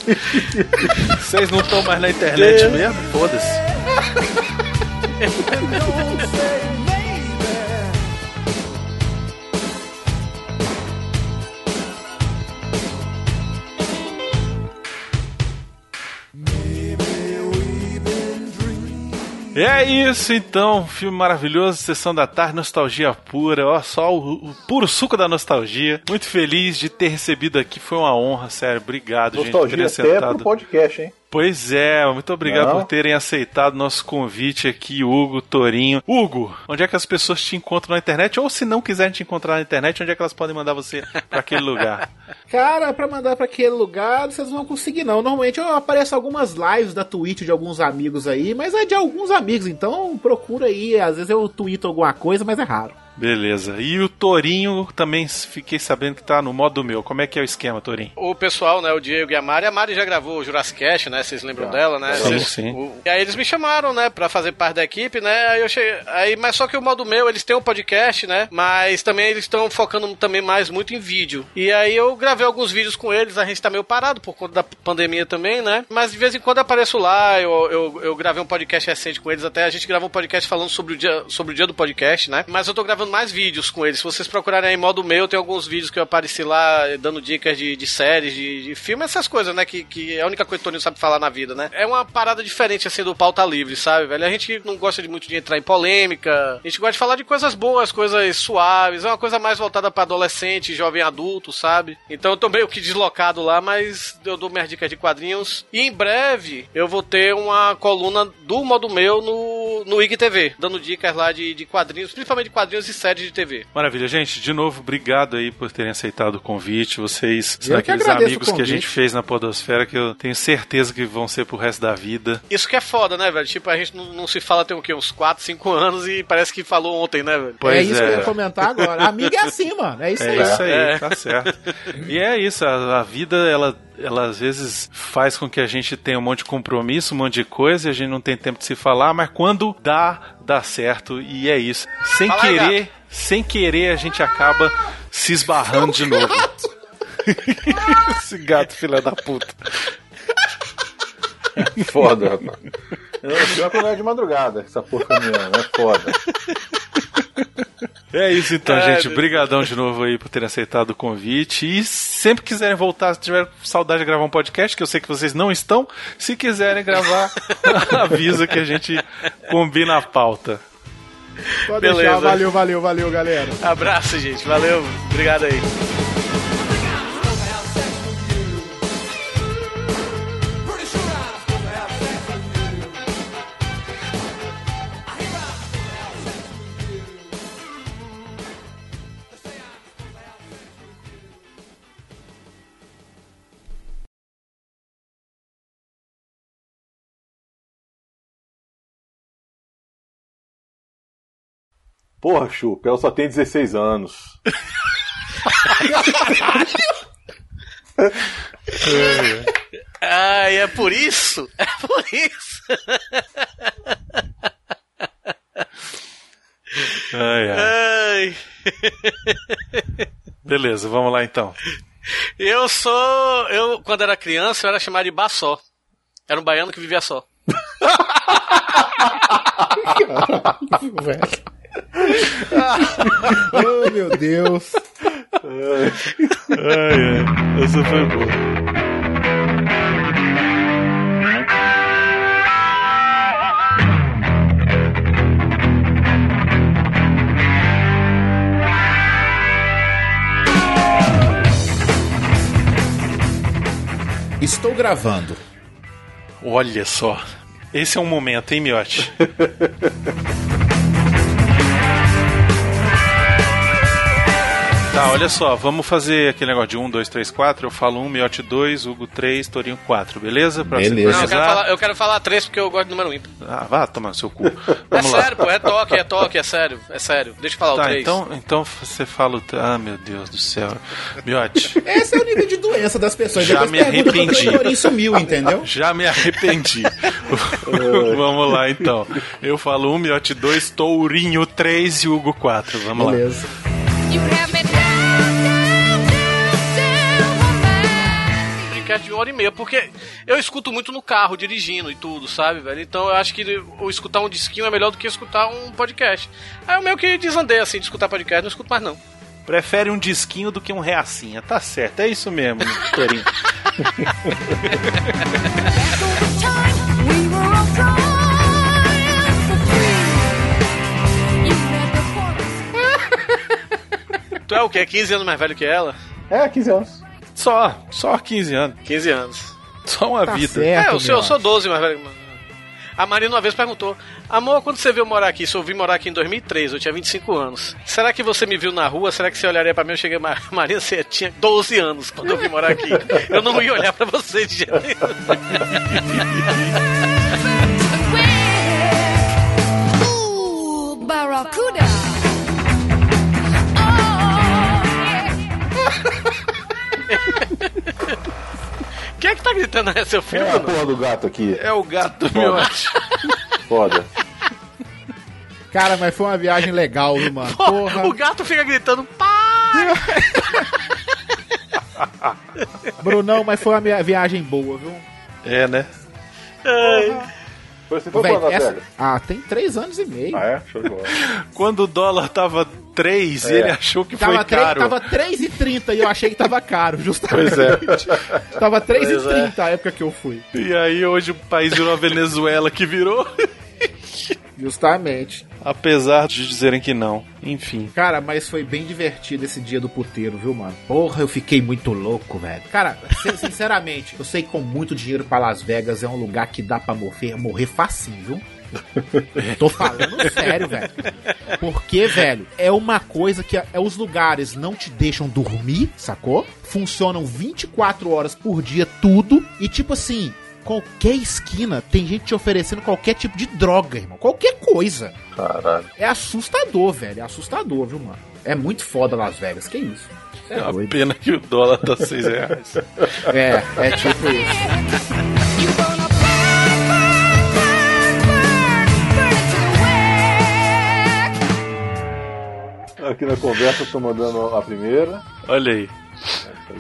Vocês não estão mais na internet mesmo? Foda-se. É isso então, filme maravilhoso, sessão da tarde, nostalgia pura, ó, só o, o puro suco da nostalgia. Muito feliz de ter recebido aqui, foi uma honra, sério, obrigado, gente, por Nostalgia até pro podcast, hein? Pois é, muito obrigado Não. por terem aceitado nosso convite aqui, Hugo, Torinho. Hugo, onde é que as pessoas te encontram na internet? Ou se não quiserem te encontrar na internet, onde é que elas podem mandar você pra aquele lugar? Cara, pra mandar pra aquele lugar, vocês não vão conseguir não. Normalmente eu apareço algumas lives da Twitch de alguns amigos aí, mas é de alguns amigos, então procura aí. Às vezes eu tweeto alguma coisa, mas é raro. Beleza. E o Torinho também fiquei sabendo que tá no modo meu. Como é que é o esquema, Torinho? O pessoal, né, o Diego e a Mari, a Mari já gravou o Jurassic Cast, né, vocês lembram Já. dela, né? Sim, Vocês- sim. o- e aí eles me chamaram, né, pra fazer parte da equipe, né, aí eu cheguei, aí, mas só que o modo meu, eles têm um podcast, né, mas também eles estão focando também mais muito em vídeo. E aí eu gravei alguns vídeos com eles, a gente tá meio parado por conta da pandemia também, né, mas de vez em quando eu apareço lá, eu, eu, eu gravei um podcast recente com eles, até a gente gravou um podcast falando sobre o dia, sobre o dia do podcast, né, mas eu tô gravando mais vídeos com eles. Se vocês procurarem aí modo meu, tem alguns vídeos que eu apareci lá dando dicas de, de séries, de, de filme, essas coisas, né? Que, que é a única coisa que o Toninho sabe falar na vida, né? É uma parada diferente, assim, do pauta livre, sabe, velho? A gente não gosta de muito de entrar em polêmica, a gente gosta de falar de coisas boas, coisas suaves, é uma coisa mais voltada pra adolescente, jovem adulto, sabe? Então eu tô meio que deslocado lá, mas eu dou minhas dicas de quadrinhos. E em breve eu vou ter uma coluna do modo meu no no, IGTV, dando dicas lá de, de quadrinhos, principalmente quadrinhos e séries de TV. Maravilha, gente. De novo, obrigado aí por terem aceitado o convite. Vocês são que aqueles amigos que a gente fez na Podosfera que eu tenho certeza que vão ser pro resto da vida. Isso que é foda, né, velho? Tipo, a gente não, não se fala tem o quê? Uns 4, 5 anos e parece que falou ontem, né, velho? é isso que eu ia comentar agora. Amiga é assim, mano. É isso É aí. isso aí, É. tá certo. E é isso, a, a vida, ela, ela às vezes faz com que a gente tenha um monte de compromisso, um monte de coisa, e a gente não tem tempo de se falar, mas quando dá, dá certo, e é isso. Sem Fala aí, querer, sem querer, a gente acaba se esbarrando de novo. Esse gato, filha da puta. Foda, rapaz. Eu pior que não é de madrugada, essa porra caminhando, é foda. É isso então, Ai, gente. meu Brigadão de novo aí por terem aceitado o convite. E sempre quiserem voltar, se tiver saudade de gravar um podcast, que eu sei que vocês não estão, se quiserem gravar, avisa que a gente combina a pauta. Pode Beleza. deixar. Valeu, valeu, valeu, galera. Abraço, gente. Valeu. Obrigado aí. Porra, Chupa, ela só tem 16 anos. Ai, é por isso? É por isso. Ai, ai. Ai. Beleza, vamos lá então. Eu sou. Eu, quando era criança, eu era chamado de Bassó. Era um baiano que vivia só. oh, meu Deus. Ai, ai. Essa foi boa. Estou gravando. Olha só. Esse é um momento, hein, Miotti? Tá, olha só, vamos fazer aquele negócio de 1, 2, 3, 4. Eu falo 1, Miotti 2, Hugo 3, Torinho 4, beleza? Pra Não, eu quero, falar, eu quero falar três porque eu gosto de número ímpar. Ah, vá tomar no seu cu. É sério, pô, é toque, é toque, é sério, é sério. Deixa eu falar o Tá, três. então, então você fala o. t- Ah, meu Deus do céu. Miotti. Esse é o nível de doença das pessoas. Já Depois me arrependi. o sumiu, entendeu? Já me arrependi. Vamos lá então. Eu falo 1, Miotti 2, Tourinho 3 e Hugo 4. Vamos lá. Beleza. Podcast de uma hora e meia, porque eu escuto muito no carro, dirigindo e tudo, sabe, velho? Então eu acho que o escutar um disquinho é melhor do que escutar um podcast. Aí eu meio que desandei, assim, de escutar podcast, não escuto mais não. Prefere um disquinho do que um reacinha. Tá certo, é isso mesmo, Tourinho. Tu é o quê? 15 anos mais velho que ela? É, 15 anos. Só, só 15 anos. 15 anos. Só uma Tá vida. é, eu sou, eu sou 12 mais velho. A Marina uma vez perguntou: Amor, quando você veio morar aqui? Se eu vim morar aqui em 2003, eu tinha 25 anos. Será que você me viu na rua? Será que você olharia pra mim? Eu cheguei, "Ma- Marina, você tinha 12 anos quando eu vim morar aqui. Eu não ia olhar pra você de jeito nenhum. Quem é que tá gritando? É seu filho, É a porra do gato aqui. É o gato do Foda. Miotti. Foda. Cara, mas foi uma viagem legal, viu, mano? Porra. O gato fica gritando, pai! Brunão, mas foi uma via- viagem boa, viu? É, né? Você Véi, foi quando, essa-? Ah, tem três anos e meio. Ah, é? Show de bola. Quando o dólar tava 3, É. ele achou que Tava, foi três- caro. tava 3,30 e eu achei que tava caro, justamente. Pois é. Tava Pois 3,30 a época que eu fui. E aí hoje o país virou a Venezuela que virou. Justamente. Apesar de dizerem que não. Enfim. Cara, mas foi bem divertido esse dia do puteiro, viu, mano? Porra, eu fiquei muito louco, velho. Cara, sin- sinceramente, eu sei que com muito dinheiro pra Las Vegas é um lugar que dá pra morrer, morrer facinho, viu? Tô falando sério, velho. Porque, velho, é uma coisa que é, é os lugares não te deixam dormir, sacou? Funcionam 24 horas por dia, tudo. E tipo assim, qualquer esquina tem gente te oferecendo qualquer tipo de droga, irmão. Qualquer coisa. Caralho. É assustador, velho. É assustador, viu, mano? É muito foda Las Vegas. Que isso? É É uma doido. pena que o dólar tá 6 reais. É, é tipo isso. Aqui na conversa eu tô mandando a primeira. Olha aí.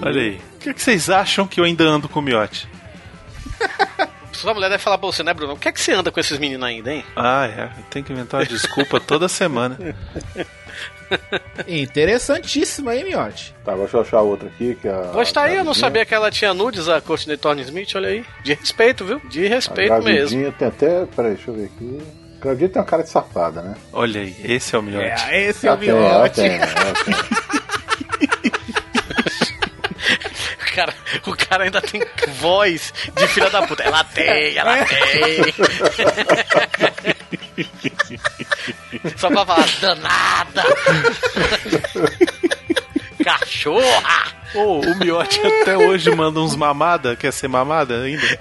Olha aí. O que, que vocês acham que eu ainda ando com o miote? Sua mulher deve falar pra você, né, Bruno? Por que, é que você anda com esses meninos ainda, hein? Ah, é. Tem que inventar uma desculpa toda semana. Interessantíssima, hein, Miote? Tá, deixa eu achar outra aqui. Que é a, aí, eu não sabia que ela tinha nudes, a Courtney Thorne Smith, olha aí. De respeito, viu? De A respeito mesmo. gravidinha tem até. Peraí, deixa eu ver aqui. Gravidinha tem uma cara de safada, né? Olha aí, esse é o miote. É, esse é o Ela tem, ela Miote. tem, ela tem. O cara, o cara ainda tem voz de filha da puta. Ela tem, ela tem. Só pra falar, danada. Cachorra. Ô, o miote até hoje manda uns mamada. Quer ser mamada ainda?